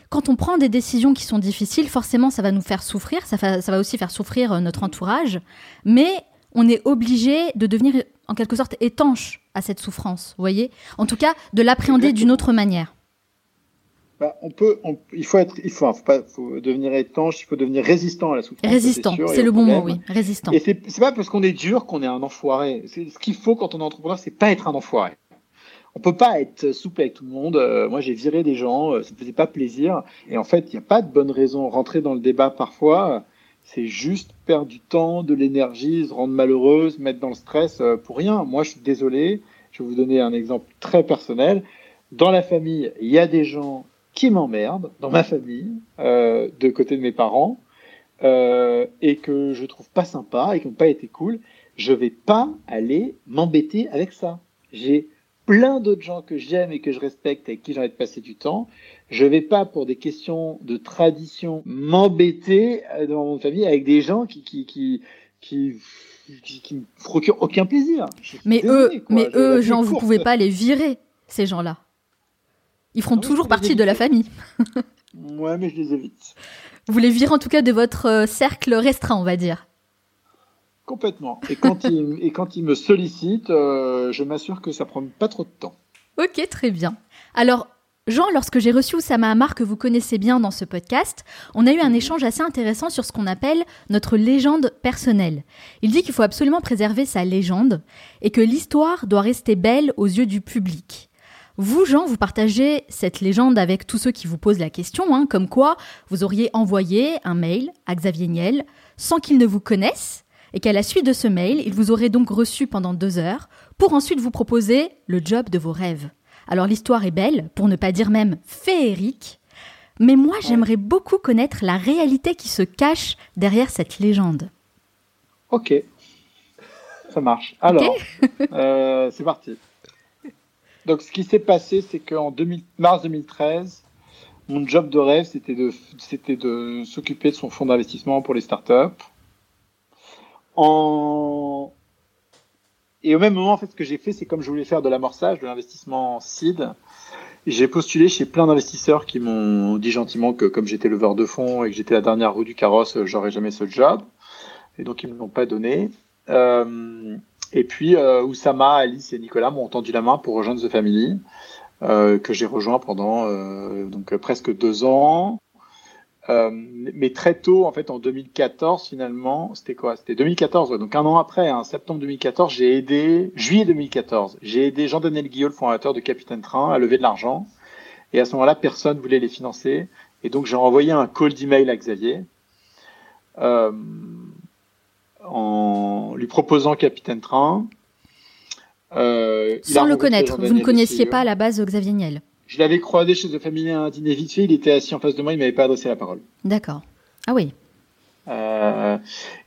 quand on prend des décisions qui sont difficiles, forcément, ça va nous faire souffrir, ça va, aussi faire souffrir euh, notre entourage, mais on est obligé de devenir en quelque sorte étanche à cette souffrance, vous voyez? En tout cas, de l'appréhender d'une autre manière. Bah, on peut, il faut être, il faut, pas, devenir étanche, il faut devenir résistant à la souffrance. Résistant, c'est le bon mot, oui, résistant. Et c'est pas parce qu'on est dur qu'on est un enfoiré. Ce qu'il faut quand on est entrepreneur, c'est pas être un enfoiré on peut pas être souple avec tout le monde. Euh, moi, j'ai viré des gens, euh, ça me faisait pas plaisir. Et en fait, il n'y a pas de bonne raison. Rentrer dans le débat parfois, c'est juste perdre du temps, de l'énergie, se rendre malheureuse, mettre dans le stress euh, pour rien. Moi, je suis désolé. Je vais vous donner un exemple très personnel. Dans la famille, il y a des gens qui m'emmerdent, dans ma famille, de côté de mes parents, et que je trouve pas sympa et qui n'ont pas été cool. Je vais pas aller m'embêter avec ça. J'ai plein d'autres gens que j'aime et que je respecte, avec qui j'ai envie de passer du temps. Je vais pas, pour des questions de tradition, m'embêter euh, dans mon famille avec des gens qui, qui, qui, qui qui, me procurent aucun plaisir. Mais eux, mais eux, Jean, vous pouvez pas les virer, ces gens-là. Ils feront toujours partie de la famille. ouais, mais je les évite. Vous les virez en tout cas de votre euh, cercle restreint, on va dire. Complètement. Et quand, il, et quand il me sollicite, euh, je m'assure que ça prend pas trop de temps. Ok, très bien. Alors, Jean, lorsque j'ai reçu Oussama Amar, que vous connaissez bien dans ce podcast, on a eu un mhm. échange assez intéressant sur ce qu'on appelle notre légende personnelle. Il dit qu'il faut absolument préserver sa légende et que l'histoire doit rester belle aux yeux du public. Vous, Jean, vous partagez cette légende avec tous ceux qui vous posent la question, hein, comme quoi vous auriez envoyé un mail à Xavier Niel sans qu'il ne vous connaisse et qu'à la suite de ce mail, il vous aurait donc reçu pendant deux heures pour ensuite vous proposer le job de vos rêves. Alors l'histoire est belle, pour ne pas dire même féerique, mais moi j'aimerais beaucoup connaître la réalité qui se cache derrière cette légende. Ok, ça marche. Alors, [laughs] euh, c'est parti. Donc ce qui s'est passé, c'est qu'en mars 2013, mon job de rêve, c'était de, de s'occuper de son fonds d'investissement pour les startups. En... Et au même moment, en fait, ce que j'ai fait, c'est comme je voulais faire de l'amorçage, de l'investissement seed, j'ai postulé chez plein d'investisseurs qui m'ont dit gentiment que comme j'étais leveur de fonds et que j'étais la dernière roue du carrosse, j'aurais jamais ce job. Et donc, ils ne me l'ont pas donné. Euh, et puis, euh, Oussama, Alice et Nicolas m'ont tendu la main pour rejoindre The Family, euh, que j'ai rejoint pendant euh, donc presque deux ans. Euh, mais très tôt, en fait, en 2014, finalement, c'était quoi? C'était 2014, donc un an après, en hein, septembre 2014, j'ai aidé, juillet 2014, j'ai aidé Jean-Daniel Guillaume, le fondateur de Capitaine Train, à lever de l'argent. Et à ce moment-là, personne voulait les financer. Et donc, j'ai envoyé un call d'email à Xavier euh, en lui proposant Capitaine Train. Euh, Sans le connaître, vous ne connaissiez pas à la base Xavier Niel je l'avais croisé chez The Family à un dîner vite fait. Il était assis en face de moi. Il m'avait pas adressé la parole. D'accord. Ah oui. Euh,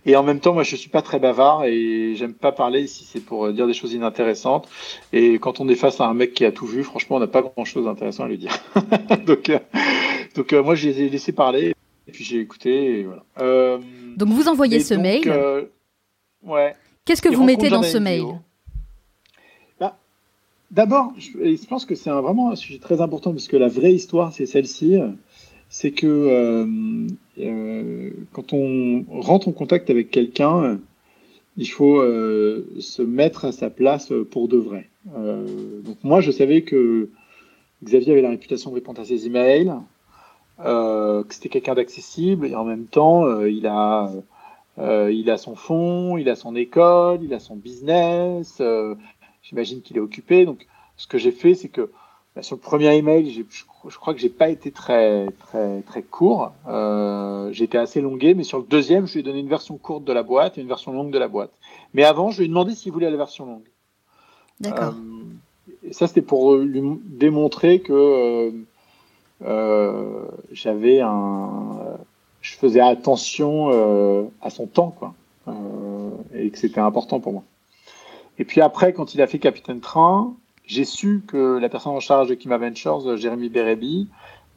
et en même temps, moi, je suis pas très bavard et j'aime pas parler si c'est pour dire des choses inintéressantes. Et quand on est face à un mec qui a tout vu, franchement, on n'a pas grand chose d'intéressant à lui dire. [laughs] donc, euh, donc euh, moi, je les ai laissés parler et puis j'ai écouté. Et voilà. donc, vous envoyez ce mail. ouais. Qu'est-ce que vous mettez dans ce mail D'abord, je, pense que c'est vraiment un sujet très important parce que la vraie histoire, c'est celle-ci. C'est que euh, euh, quand on rentre en contact avec quelqu'un, il faut euh, se mettre à sa place pour de vrai. donc moi, je savais que Xavier avait la réputation de répondre à ses emails, que c'était quelqu'un d'accessible et en même temps, il a il a son fonds, il a son école, il a son business, J'imagine qu'il est occupé. Donc, ce que j'ai fait, c'est que bah, sur le premier email, je, je, crois que j'ai pas été très très très court. Euh, j'ai été assez longué, mais sur le deuxième, je lui ai donné une version courte de la boîte et une version longue de la boîte. Mais avant, je lui ai demandé s'il voulait la version longue. D'accord. Euh, et ça, c'était pour lui démontrer que euh, euh j'avais un, je faisais attention euh, à son temps, quoi, euh, et que c'était important pour moi. Et puis après, quand il a fait Capitaine Train, j'ai su que la personne en charge de Kima Ventures, Jérémy Bérébi,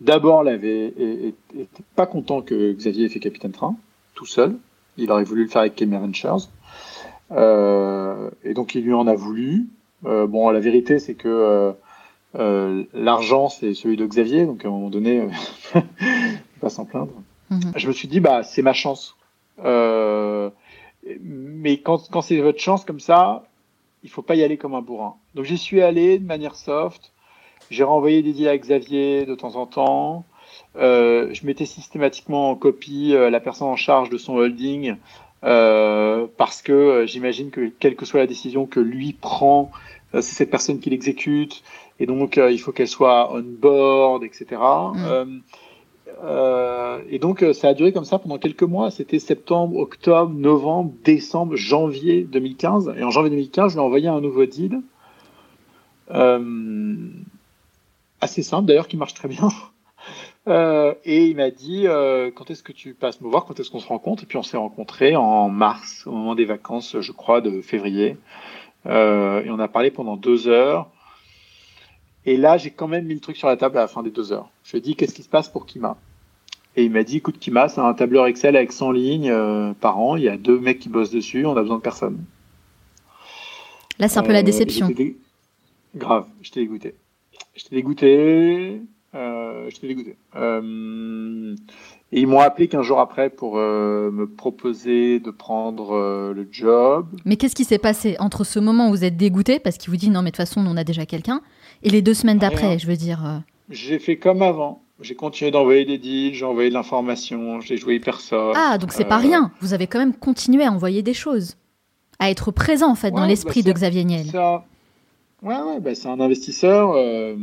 d'abord l'avait était pas content que Xavier ait fait capitaine train tout seul. Il aurait voulu le faire avec Kima Ventures. Euh, et donc il lui en a voulu. Euh, bon, la vérité, c'est que euh, euh l'argent, c'est celui de Xavier, donc à un moment donné, [laughs] pas s'en plaindre. Mhm. Je me suis dit, bah, c'est ma chance. Euh, mais quand, quand c'est votre chance comme ça, il faut pas y aller comme un bourrin. Donc j'y suis allé de manière soft. J'ai renvoyé des deals à Xavier de temps en temps. Euh, je mettais systématiquement en copie euh, la personne en charge de son holding euh, parce que j'imagine que quelle que soit la décision que lui prend, c'est cette personne qui l'exécute et donc il faut qu'elle soit on board, etc. Euh, et donc, euh, ça a duré comme ça pendant quelques mois. C'était septembre, octobre, novembre, décembre, janvier 2015. Et en janvier 2015, je lui ai envoyé un nouveau deal. Euh, assez simple, d'ailleurs, qui marche très bien. [laughs] Et il m'a dit quand est-ce que tu passes me voir, quand est-ce qu'on se rencontre? Et puis on s'est rencontrés en mars, au moment des vacances, je crois, de février. Et on a parlé pendant deux heures. Et là, j'ai quand même mis le truc sur la table à la fin des deux heures. Je lui ai dit, qu'est-ce qui se passe pour Kima? Et il m'a dit, écoute, Kima, c'est un tableur Excel avec 100 lignes euh, par an. Il y a deux mecs qui bossent dessus. On a besoin de personne. Là, c'est un peu la euh, déception. Grave, j'étais dégoûté. J'étais dégoûté. Euh, j'étais dégoûté. Euh, et ils m'ont appelé qu'un jour après pour me proposer de prendre le job. Mais qu'est-ce qui s'est passé entre ce moment où vous êtes dégoûté parce qu'il vous dit non mais de toute façon on a déjà quelqu'un et les deux semaines d'après, je veux dire. J'ai fait comme avant. J'ai continué d'envoyer des deals, j'ai envoyé de l'information, j'ai joué hyper soft. Ah, donc c'est pas euh. rien. Vous avez quand même continué à envoyer des choses. À être présent, en fait, dans l'esprit bah, de Xavier Niel. Ça... Ouais, ouais, bah, c'est un investisseur. Euh...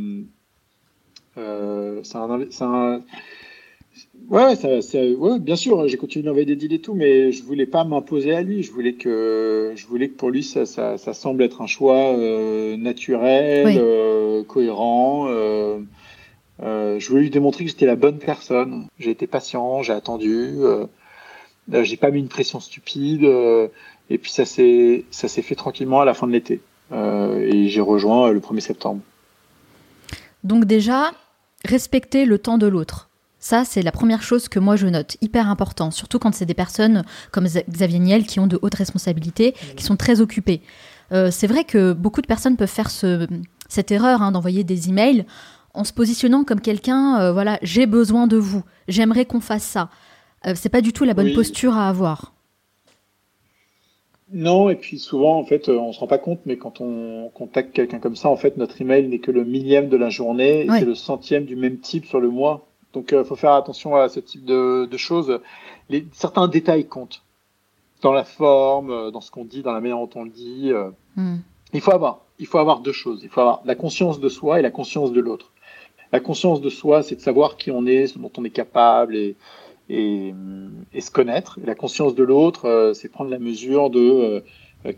Euh, c'est un, un, Ouais, ça, ouais, bien sûr, j'ai continué d'envoyer des deals et tout, mais je voulais pas m'imposer à lui. Je voulais que, je voulais que pour lui, ça, ça, ça semble être un choix euh, naturel, euh, cohérent. Euh, euh, je voulais lui démontrer que j'étais la bonne personne. J'ai été patient, j'ai attendu, euh, j'ai pas mis une pression stupide, et puis ça s'est, ça s'est fait tranquillement à la fin de l'été. et j'ai rejoint le 1er septembre. Donc déjà, respecter le temps de l'autre ça, c'est la première chose que moi je note, hyper important, surtout quand c'est des personnes comme Xavier Niel qui ont de hautes responsabilités, qui sont très occupées. Euh, c'est vrai que beaucoup de personnes peuvent faire ce, cette erreur hein, d'envoyer des emails en se positionnant comme quelqu'un, euh, voilà, j'ai besoin de vous, j'aimerais qu'on fasse ça. Euh, c'est pas du tout la bonne posture à avoir. Non, et puis souvent, en fait, on se rend pas compte, mais quand on contacte quelqu'un comme ça, en fait, notre email n'est que le millième de la journée, et c'est le centième du même type sur le mois. Donc, il euh, faut faire attention à ce type de, choses. Les, certains détails comptent dans la forme, euh, dans ce qu'on dit, dans la manière dont on le dit. Euh. Hmm. Il faut avoir, il faut avoir deux choses. Il faut avoir la conscience de soi et la conscience de l'autre. La conscience de soi, c'est de savoir qui on est, ce dont on est capable et, et, se connaître. Et la conscience de l'autre, c'est prendre la mesure de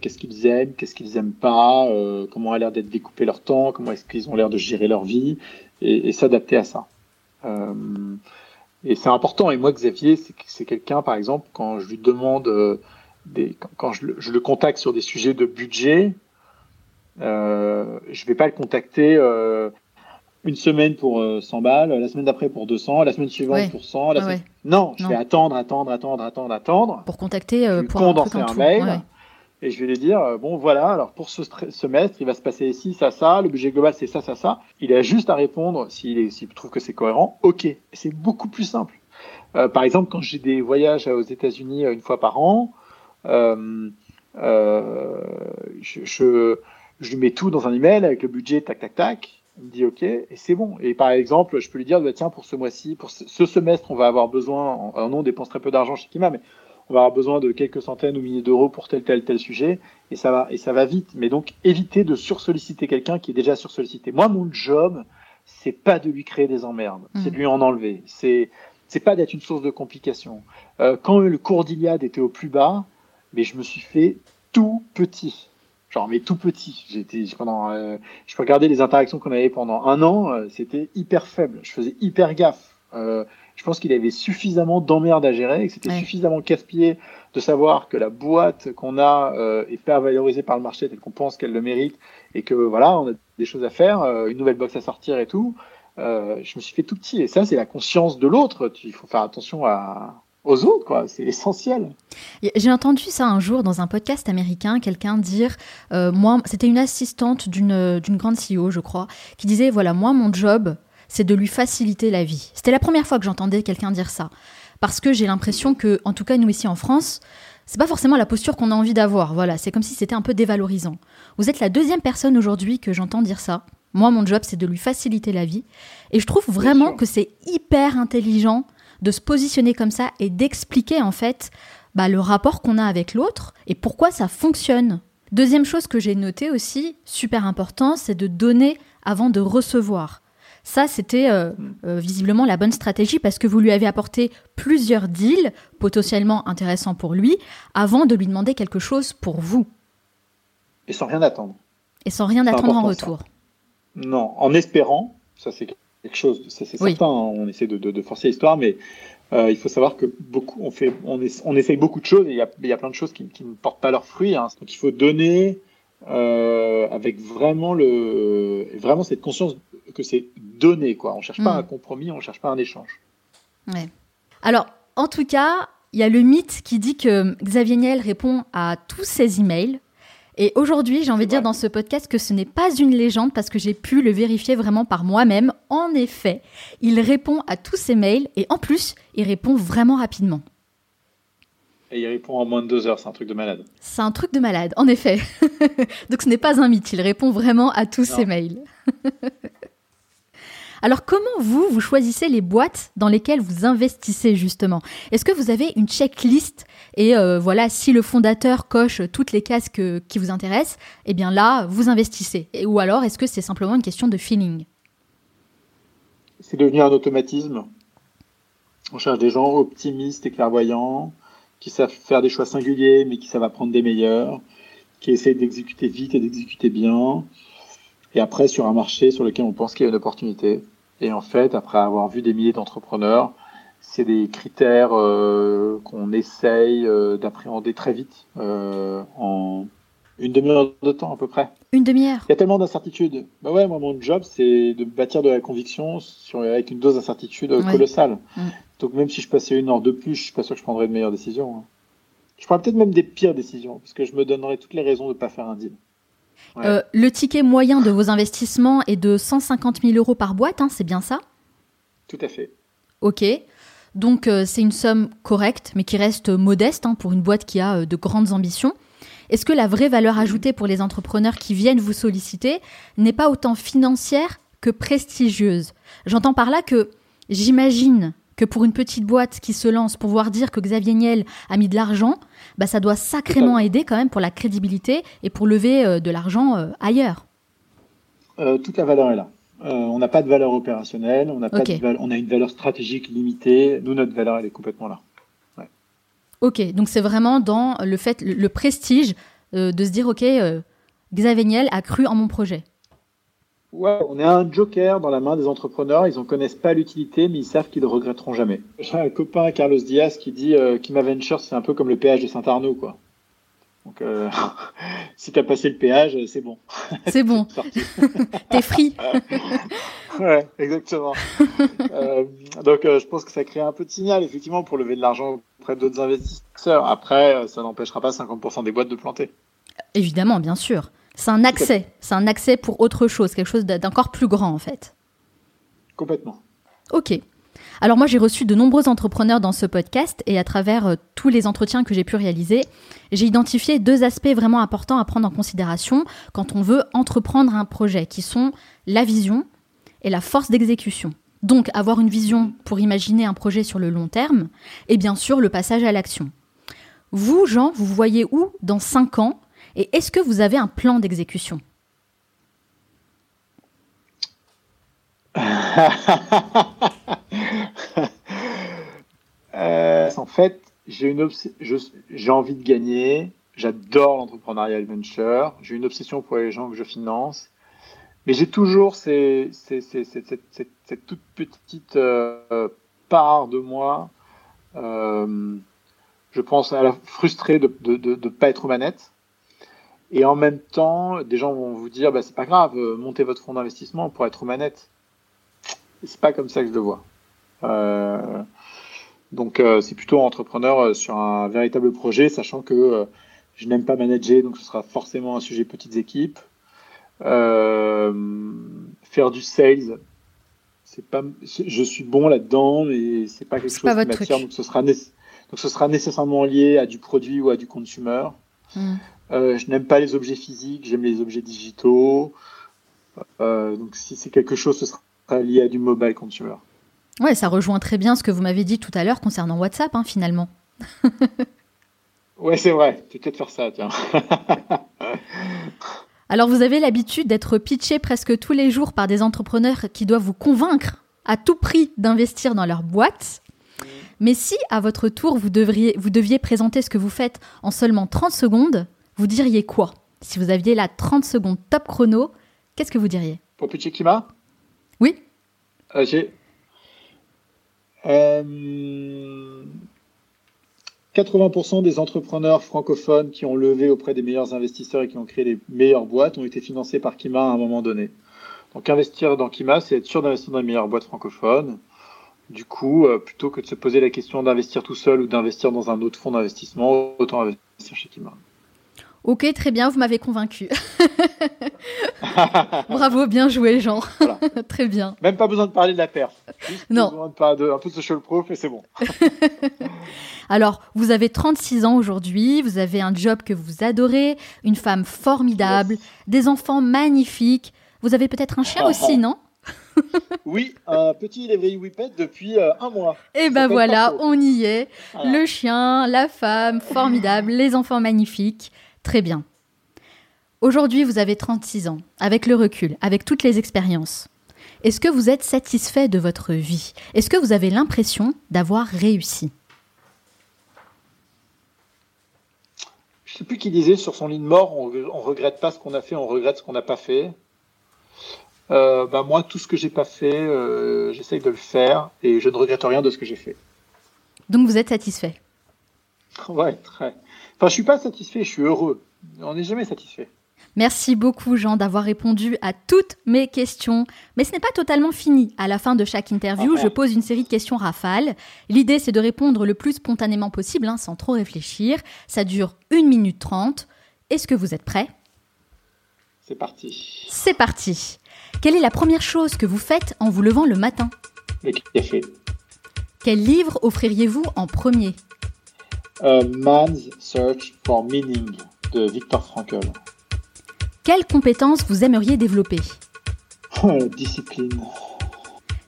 qu'est-ce qu'ils aiment, qu'est-ce qu'ils aiment pas, comment a l'air d'être découpé leur temps, comment est-ce qu'ils ont l'air de gérer leur vie, et s'adapter à ça. Euh, et c'est important. Et moi, Xavier, c'est quelqu'un, par exemple, quand je lui demande, euh, des, quand je, le contacte sur des sujets de budget, euh, je vais pas le contacter euh, une semaine pour 100 balles, la semaine d'après pour 200, la semaine suivante pour 100. La semaine... Non, je vais attendre, attendre, attendre, attendre, attendre. Pour contacter, pour condenser un, mail et je vais lui dire euh, bon voilà alors pour ce semestre il va se passer ci ça ça le budget global c'est ça ça ça. Il a juste à répondre s'il trouve que c'est cohérent. Ok c'est beaucoup plus simple. Euh, par exemple quand j'ai des voyages aux États-Unis euh, une fois par an euh, euh, je, je, je, lui mets tout dans un email avec le budget tac tac tac il me dit ok et c'est bon. Et par exemple je peux lui dire bah, tiens pour ce mois-ci pour ce, semestre on va avoir besoin non on dépense très peu d'argent chez Kima mais on va avoir besoin de quelques centaines ou milliers d'euros pour tel tel tel sujet et ça va et ça va vite. Mais donc éviter de sursolliciter quelqu'un qui est déjà sursollicité. Moi mon job c'est pas de lui créer des emmerdes. Mmh. c'est de lui en enlever. C'est c'est pas d'être une source de complications. Euh, quand le cours d'Iliade était au plus bas mais je me suis fait tout petit genre mais tout petit. J'étais pendant euh, je peux regarder les interactions qu'on avait pendant un an euh, c'était hyper faible. Je faisais hyper gaffe. Euh, je pense qu'il avait suffisamment d'emmerdes à gérer et que c'était suffisamment casse-pied de savoir que la boîte qu'on a euh, est pas valorisée par le marché tel qu'on pense qu'elle le mérite et que voilà, on a des choses à faire, euh, une nouvelle box à sortir et tout. Euh, je me suis fait tout petit. Et ça, c'est la conscience de l'autre. Il faut faire attention à, aux autres, quoi. C'est essentiel. J'ai entendu ça un jour dans un podcast américain, quelqu'un dire, euh, moi, c'était une assistante d'une d'une grande CEO, je crois, qui disait, voilà, moi, mon job, c'est de lui faciliter la vie. C'était la première fois que j'entendais quelqu'un dire ça. Parce que j'ai l'impression que, en tout cas, nous ici en France, c'est pas forcément la posture qu'on a envie d'avoir. Voilà, c'est comme si c'était un peu dévalorisant. Vous êtes la deuxième personne aujourd'hui que j'entends dire ça. Moi, mon job, c'est de lui faciliter la vie. Et je trouve vraiment que c'est hyper intelligent de se positionner comme ça et d'expliquer en fait bah, le rapport qu'on a avec l'autre et pourquoi ça fonctionne. Deuxième chose que j'ai notée aussi, super important, c'est de donner avant de recevoir. Ça, c'était euh, euh, visiblement la bonne stratégie parce que vous lui avez apporté plusieurs deals potentiellement intéressants pour lui avant de lui demander quelque chose pour vous. Et sans rien attendre. Et sans rien attendre en retour. Non, en espérant, ça c'est quelque chose, c'est certain, hein, on essaie de, forcer l'histoire, mais euh, il faut savoir que beaucoup, on fait, on, on essaye beaucoup de choses et il y a, y a, plein de choses qui, ne portent pas leurs fruits. Hein. Donc il faut donner avec vraiment le, vraiment cette conscience que c'est donné, quoi. On cherche pas hmm. un compromis, on cherche pas un échange. Ouais. Alors, en tout cas, il y a le mythe qui dit que Xavier Niel répond à tous ses emails. Et aujourd'hui, j'ai envie de dire dans ce podcast que ce n'est pas une légende parce que j'ai pu le vérifier vraiment par moi-même. En effet, il répond à tous ses mails et en plus, il répond vraiment rapidement. Et il répond en moins de deux heures, c'est un truc de malade. C'est un truc de malade, en effet. [laughs] Donc ce n'est pas un mythe, il répond vraiment à tous ses mails. [laughs] Alors comment vous, vous choisissez les boîtes dans lesquelles vous investissez justement? Est-ce que vous avez une checklist et euh, voilà, si le fondateur coche toutes les cases qui vous intéressent, eh bien là, vous investissez? ou alors est-ce que c'est simplement une question de feeling? C'est devenu un automatisme. On cherche des gens optimistes et clairvoyants, qui savent faire des choix singuliers, mais qui savent apprendre des meilleurs, qui essaient d'exécuter vite et d'exécuter bien, et après sur un marché sur lequel on pense qu'il y a une opportunité. Et en fait, après avoir vu des milliers d'entrepreneurs, c'est des critères euh, qu'on essaye euh, d'appréhender très vite, euh, en une demi-heure de temps à peu près. Une demi-heure Il y a tellement d'incertitudes. Bah ouais, moi mon job c'est de bâtir de la conviction sur, avec une dose d'incertitude colossale. Mm. Donc même si je passais une heure de plus, je suis pas sûr que je prendrais de meilleures décisions. Hein. Je prendrais peut-être même des pires décisions, parce que je me donnerais toutes les raisons de ne pas faire un deal. Euh, le ticket moyen de vos investissements est de 150 000 euros par boîte, hein, c'est bien ça? Tout à fait. Ok. Donc euh, c'est une somme correcte, mais qui reste modeste hein, pour une boîte qui a euh, de grandes ambitions. Est-ce que la vraie valeur ajoutée pour les entrepreneurs qui viennent vous solliciter n'est pas autant financière que prestigieuse? J'entends par là que j'imagine que pour une petite boîte qui se lance, pouvoir dire que Xavier Niel a mis de l'argent, bah, ça doit sacrément aider quand même pour la crédibilité et pour lever euh, de l'argent euh, ailleurs. Euh, toute la valeur est là. on n'a pas de valeur opérationnelle, on a, pas on a une valeur stratégique limitée. Nous, notre valeur, elle est complètement là. Ok, donc c'est vraiment dans le fait, le, prestige de se dire, ok, Xavier Niel a cru en mon projet. Ouais, on est un joker dans la main des entrepreneurs. Ils n'en connaissent pas l'utilité, mais ils savent qu'ils ne regretteront jamais. J'ai un copain, Carlos Diaz, qui dit euh, Kima Ventures, c'est un peu comme le péage de Saint-Arnaud, quoi. Donc, euh, [laughs] si tu as passé le péage, c'est bon. [laughs] C'est bon. [laughs] T'es free. ouais, exactement. euh, donc, euh, je pense que ça crée un peu de signal, effectivement, pour lever de l'argent auprès d'autres investisseurs. Après, euh, ça n'empêchera pas 50% des boîtes de planter. Évidemment, bien sûr. C'est un accès. C'est un accès pour autre chose, quelque chose d'encore plus grand en fait. Complètement. Ok. Alors moi j'ai reçu de nombreux entrepreneurs dans ce podcast et à travers euh, tous les entretiens que j'ai pu réaliser, j'ai identifié deux aspects vraiment importants à prendre en considération quand on veut entreprendre un projet, qui sont la vision et la force d'exécution. Donc avoir une vision pour imaginer un projet sur le long terme et bien sûr le passage à l'action. Vous, Jean, vous voyez où dans cinq ans et est-ce que vous avez un plan d'exécution? Euh, En fait, j'ai une j'ai envie de gagner. J'adore l'entrepreneuriat adventure. J'ai une obsession pour les gens que je finance. Mais j'ai toujours cette toute petite euh, part de moi, je pense, à la frustrée de ne pas être aux manettes. Et en même temps, des gens vont vous dire, bah, c'est pas grave, montez votre fonds d'investissement pour être aux manettes. C'est pas comme ça que je le vois. Euh, donc euh, c'est plutôt entrepreneur euh, sur un véritable projet, sachant que je n'aime pas manager, donc ce sera forcément un sujet petites équipes. faire du sales, c'est pas, je suis bon là-dedans, mais c'est pas quelque chose qui m'attire, donc ce sera donc ce sera nécessairement lié à du produit ou à du consumer. Hmm. je n'aime pas les objets physiques, j'aime les objets digitaux. donc si c'est quelque chose, ce sera lié à du mobile consumer. Ouais, ça rejoint très bien ce que vous m'avez dit tout à l'heure concernant WhatsApp, hein, finalement. [laughs] ouais, c'est vrai. Tu peut-être faire ça, tiens. [laughs] Alors, vous avez l'habitude d'être pitché presque tous les jours par des entrepreneurs qui doivent vous convaincre à tout prix d'investir dans leur boîte. Mais si, à votre tour, vous, devriez, vous deviez présenter ce que vous faites en seulement 30 secondes, vous diriez quoi Si vous aviez la 30 secondes top chrono, qu'est-ce que vous diriez? Pour pitcher Kima Oui. Euh, j'ai 80% euh, des entrepreneurs francophones qui ont levé auprès des meilleurs investisseurs et qui ont créé les meilleures boîtes ont été financés par Kima à un moment donné. Donc investir dans Kima, c'est être sûr d'investir dans les meilleures boîtes francophones. Du coup, euh, plutôt que de se poser la question d'investir tout seul ou d'investir dans un autre fonds d'investissement, autant investir chez Kima. Ok, très bien, vous m'avez convaincu. [laughs] Bravo, bien joué, Jean. [laughs] très bien. Même pas besoin de parler de la perf. non. Besoin de, un peu de social proof et c'est bon. [laughs] Alors, vous avez 36 ans aujourd'hui, vous avez un job que vous adorez, une femme formidable, des enfants magnifiques. Vous avez peut-être un chien aussi, non? Oui, un petit léveillé whippet depuis euh, un mois. Et eh ben voilà, on y est. Le chien, la femme, formidable, les enfants magnifiques. Très bien. Aujourd'hui, vous avez 36 ans, avec le recul, avec toutes les expériences. Est-ce que vous êtes satisfait de votre vie? Est-ce que vous avez l'impression d'avoir réussi? Je ne sais plus qui disait sur son lit de mort, on, ne regrette pas ce qu'on a fait, on regrette ce qu'on n'a pas fait. Euh, bah, moi, tout ce que j'ai pas fait, euh, j'essaye de le faire et je ne regrette rien de ce que j'ai fait. Donc vous êtes satisfait? Ouais, très. Enfin, je suis pas satisfait, je suis heureux. On n'est jamais satisfait. Merci beaucoup Jean d'avoir répondu à toutes mes questions. Mais ce n'est pas totalement fini. À la fin de chaque interview, ah, je pose une série de questions rafales. L'idée c'est de répondre le plus spontanément possible, hein, sans trop réfléchir. Ça dure 1 minute 30. Est-ce que vous êtes prêt C'est parti. C'est parti. Quelle est la première chose que vous faites en vous levant le matin? Le café. Quel livre offririez-vous en premier? A Man's Search for Meaning de Viktor Frankl. Quelles compétences vous aimeriez développer? Oh, Discipline.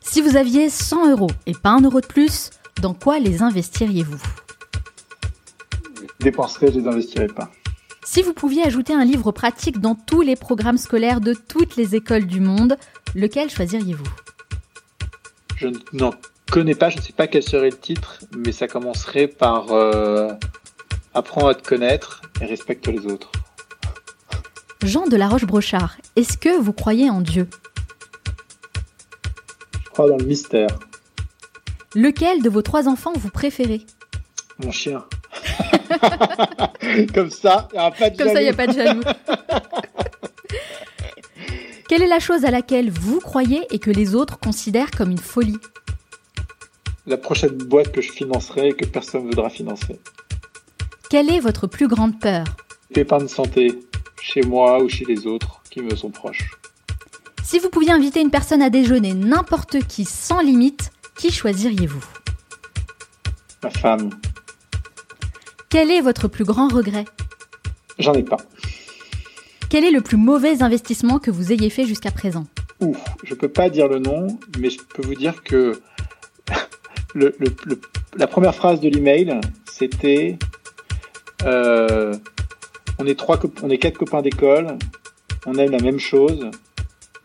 Si vous aviez 100 euros et pas un euro de plus, dans quoi les investiriez-vous? Dépenserais, je les investirais pas. Si vous pouviez ajouter un livre pratique dans tous les programmes scolaires de toutes les écoles du monde, lequel choisiriez-vous? Je n'en connais pas, je ne sais pas quel serait le titre, mais ça commencerait par euh, Apprends à te connaître et respecte les autres. Jean de la Roche-Brochard, est-ce que vous croyez en Dieu? Je crois dans le mystère. Lequel de vos trois enfants vous préférez? Mon chien. [laughs] Comme ça, il n'y a pas de Comme ça, il n'y a pas de jaloux. [laughs] Quelle est la chose à laquelle vous croyez et que les autres considèrent comme une folie? La prochaine boîte que je financerai et que personne ne voudra financer. Quelle est votre plus grande peur? Pépins de santé, chez moi ou chez les autres qui me sont proches. Si vous pouviez inviter une personne à déjeuner, n'importe qui, sans limite, qui choisiriez-vous? Ma femme. Quel est votre plus grand regret? J'en ai pas. Quel est le plus mauvais investissement que vous ayez fait jusqu'à présent? Ouf, je peux pas dire le nom, mais je peux vous dire que le, la première phrase de l'email, c'était euh, on est trois, on est quatre copains d'école, on aime la même chose,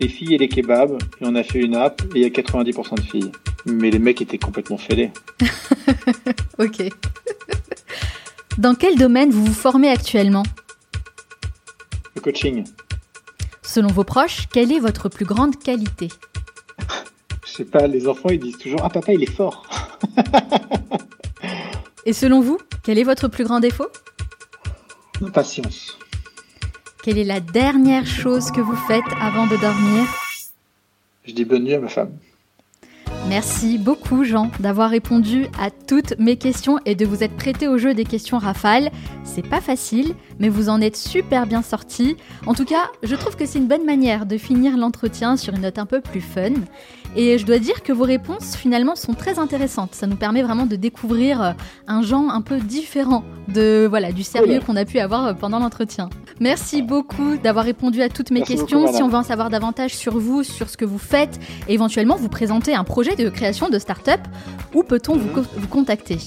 les filles et les kebabs, et on a fait une app et il y a 90% de filles. Mais les mecs étaient complètement fêlés. [laughs] ok. Dans quel domaine vous vous formez actuellement? Le coaching. Selon vos proches, quelle est votre plus grande qualité? Je sais pas, les enfants ils disent toujours Ah papa il est fort [laughs] Et selon vous, quel est votre plus grand défaut? Patience. Quelle est la dernière chose que vous faites avant de dormir? Je dis bonne nuit à ma femme. Merci beaucoup Jean d'avoir répondu à toutes mes questions et de vous être prêté au jeu des questions rafales. C'est pas facile, mais vous en êtes super bien sorti. En tout cas, je trouve que c'est une bonne manière de finir l'entretien sur une note un peu plus fun. Et je dois dire que vos réponses finalement sont très intéressantes. Ça nous permet vraiment de découvrir euh, un genre un peu différent de voilà du sérieux qu'on a pu avoir euh, pendant l'entretien. Merci beaucoup d'avoir répondu à toutes mes questions. si on veut en savoir davantage sur vous, sur ce que vous faites, éventuellement vous présenter un projet de création de start-up, où peut-on vous, mhm. vous contacter?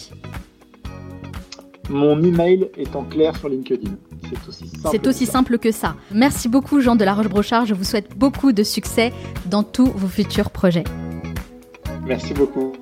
Mon email est en clair sur LinkedIn. C'est aussi, simple, C'est aussi simple que ça. Merci beaucoup Jean de la Roche-Brochard. Je vous souhaite beaucoup de succès dans tous vos futurs projets. Merci beaucoup.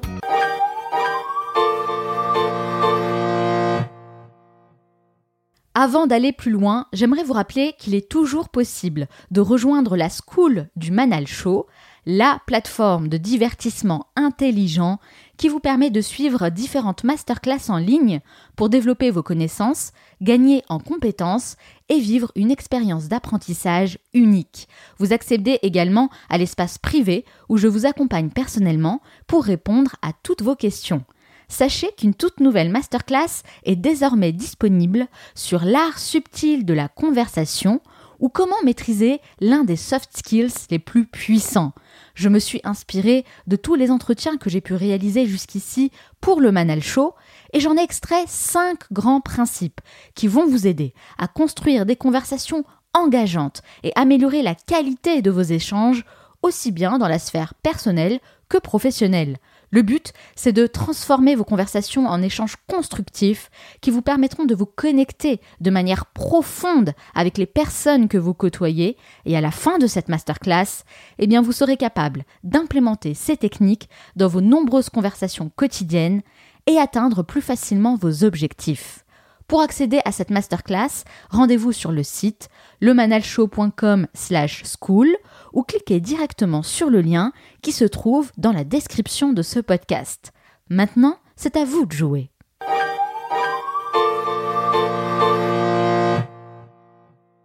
Avant d'aller plus loin, j'aimerais vous rappeler qu'il est toujours possible de rejoindre la School du Manal Show, la plateforme de divertissement intelligent qui vous permet de suivre différentes masterclass en ligne pour développer vos connaissances, gagner en compétences et vivre une expérience d'apprentissage unique. Vous accédez également à l'espace privé où je vous accompagne personnellement pour répondre à toutes vos questions. Sachez qu'une toute nouvelle masterclass est désormais disponible sur l'art subtil de la conversation ou comment maîtriser l'un des soft skills les plus puissants je me suis inspirée de tous les entretiens que j'ai pu réaliser jusqu'ici pour le Manal Show et j'en ai extrait cinq grands principes qui vont vous aider à construire des conversations engageantes et améliorer la qualité de vos échanges aussi bien dans la sphère personnelle que professionnelle. Le but, c'est de transformer vos conversations en échanges constructifs qui vous permettront de vous connecter de manière profonde avec les personnes que vous côtoyez et à la fin de cette masterclass, eh bien vous serez capable d'implémenter ces techniques dans vos nombreuses conversations quotidiennes et atteindre plus facilement vos objectifs. Pour accéder à cette masterclass, rendez-vous sur le site lemanalshow.com/school ou cliquez directement sur le lien qui se trouve dans la description de ce podcast. Maintenant, c'est à vous de jouer.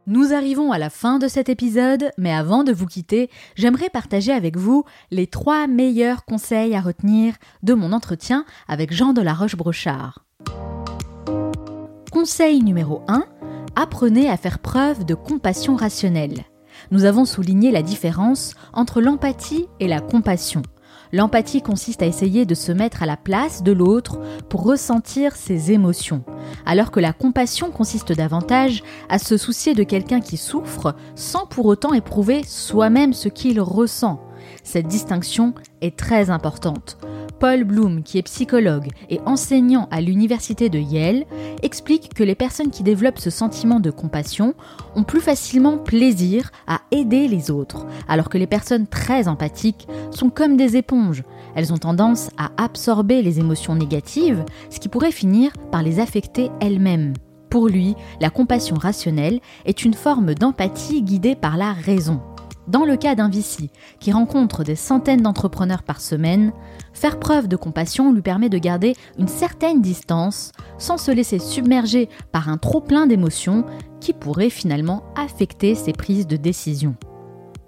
Nous arrivons à la fin de cet épisode, mais avant de vous quitter, j'aimerais partager avec vous les trois meilleurs conseils à retenir de mon entretien avec Jean de la Roche-Brochard. Conseil numéro 1, apprenez à faire preuve de compassion rationnelle nous avons souligné la différence entre l'empathie et la compassion. L'empathie consiste à essayer de se mettre à la place de l'autre pour ressentir ses émotions, alors que la compassion consiste davantage à se soucier de quelqu'un qui souffre sans pour autant éprouver soi-même ce qu'il ressent. Cette distinction est très importante. Paul Bloom, qui est psychologue et enseignant à l'université de Yale, explique que les personnes qui développent ce sentiment de compassion ont plus facilement plaisir à aider les autres, alors que les personnes très empathiques sont comme des éponges. Elles ont tendance à absorber les émotions négatives, ce qui pourrait finir par les affecter elles-mêmes. Pour lui, la compassion rationnelle est une forme d'empathie guidée par la raison. Dans le cas d'un VC qui rencontre des centaines d'entrepreneurs par semaine, faire preuve de compassion lui permet de garder une certaine distance sans se laisser submerger par un trop-plein d'émotions qui pourrait finalement affecter ses prises de décision.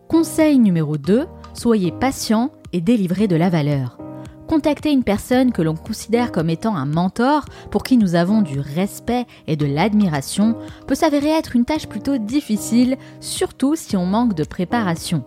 Conseil numéro 2, soyez patient et délivrez de la valeur. Contacter une personne que l'on considère comme étant un mentor, pour qui nous avons du respect et de l'admiration, peut s'avérer être une tâche plutôt difficile, surtout si on manque de préparation.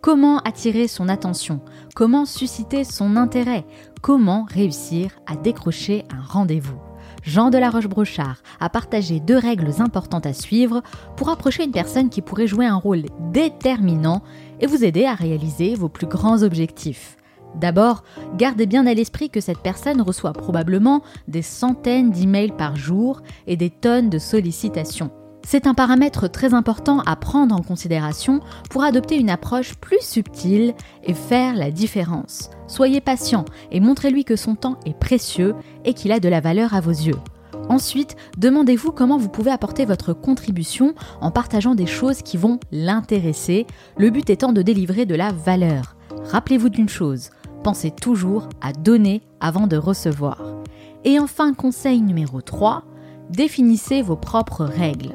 Comment attirer son attention? Comment susciter son intérêt? Comment réussir à décrocher un rendez-vous? Jean de la Roche-Brochard a partagé deux règles importantes à suivre pour approcher une personne qui pourrait jouer un rôle déterminant et vous aider à réaliser vos plus grands objectifs. D'abord, gardez bien à l'esprit que cette personne reçoit probablement des centaines d'emails par jour et des tonnes de sollicitations. C'est un paramètre très important à prendre en considération pour adopter une approche plus subtile et faire la différence. Soyez patient et montrez-lui que son temps est précieux et qu'il a de la valeur à vos yeux. Ensuite, demandez-vous comment vous pouvez apporter votre contribution en partageant des choses qui vont l'intéresser, le but étant de délivrer de la valeur. Rappelez-vous d'une chose, pensez toujours à donner avant de recevoir. Et enfin, conseil numéro 3, définissez vos propres règles.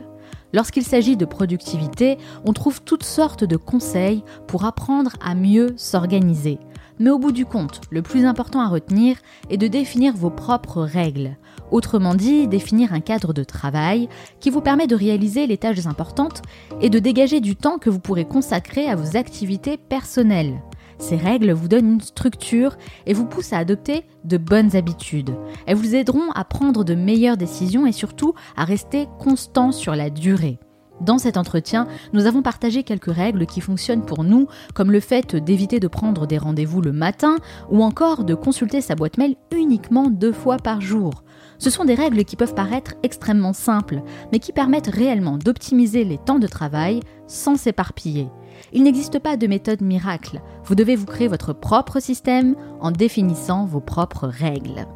Lorsqu'il s'agit de productivité, on trouve toutes sortes de conseils pour apprendre à mieux s'organiser. Mais au bout du compte, le plus important à retenir est de définir vos propres règles. Autrement dit, définir un cadre de travail qui vous permet de réaliser les tâches importantes et de dégager du temps que vous pourrez consacrer à vos activités personnelles. Ces règles vous donnent une structure et vous poussent à adopter de bonnes habitudes. Elles vous aideront à prendre de meilleures décisions et surtout à rester constant sur la durée. Dans cet entretien, nous avons partagé quelques règles qui fonctionnent pour nous, comme le fait d'éviter de prendre des rendez-vous le matin ou encore de consulter sa boîte mail uniquement deux fois par jour. Ce sont des règles qui peuvent paraître extrêmement simples, mais qui permettent réellement d'optimiser les temps de travail sans s'éparpiller. Il n'existe pas de méthode miracle. Vous devez vous créer votre propre système en définissant vos propres règles.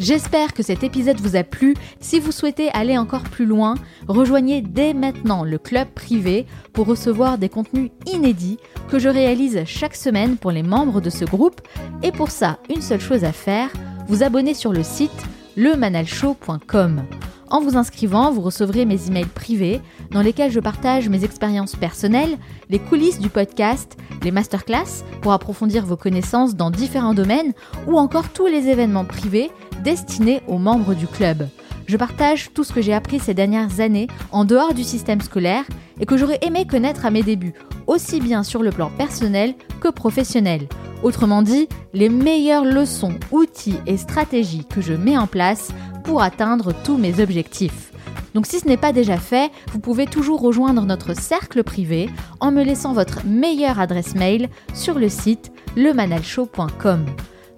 J'espère que cet épisode vous a plu. Si vous souhaitez aller encore plus loin, rejoignez dès maintenant le club privé pour recevoir des contenus inédits que je réalise chaque semaine pour les membres de ce groupe. Et pour ça, une seule chose à faire, vous abonner sur le site lemanalshow.com. En vous inscrivant, vous recevrez mes emails privés dans lesquels je partage mes expériences personnelles, les coulisses du podcast, les masterclass pour approfondir vos connaissances dans différents domaines ou encore tous les événements privés destinés aux membres du club. Je partage tout ce que j'ai appris ces dernières années en dehors du système scolaire et que j'aurais aimé connaître à mes débuts, aussi bien sur le plan personnel que professionnel. Autrement dit, les meilleures leçons, outils et stratégies que je mets en place pour atteindre tous mes objectifs. Donc si ce n'est pas déjà fait, vous pouvez toujours rejoindre notre cercle privé en me laissant votre meilleure adresse mail sur le site lemanalshow.com.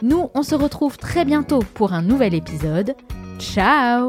Nous, on se retrouve très bientôt pour un nouvel épisode. Ciao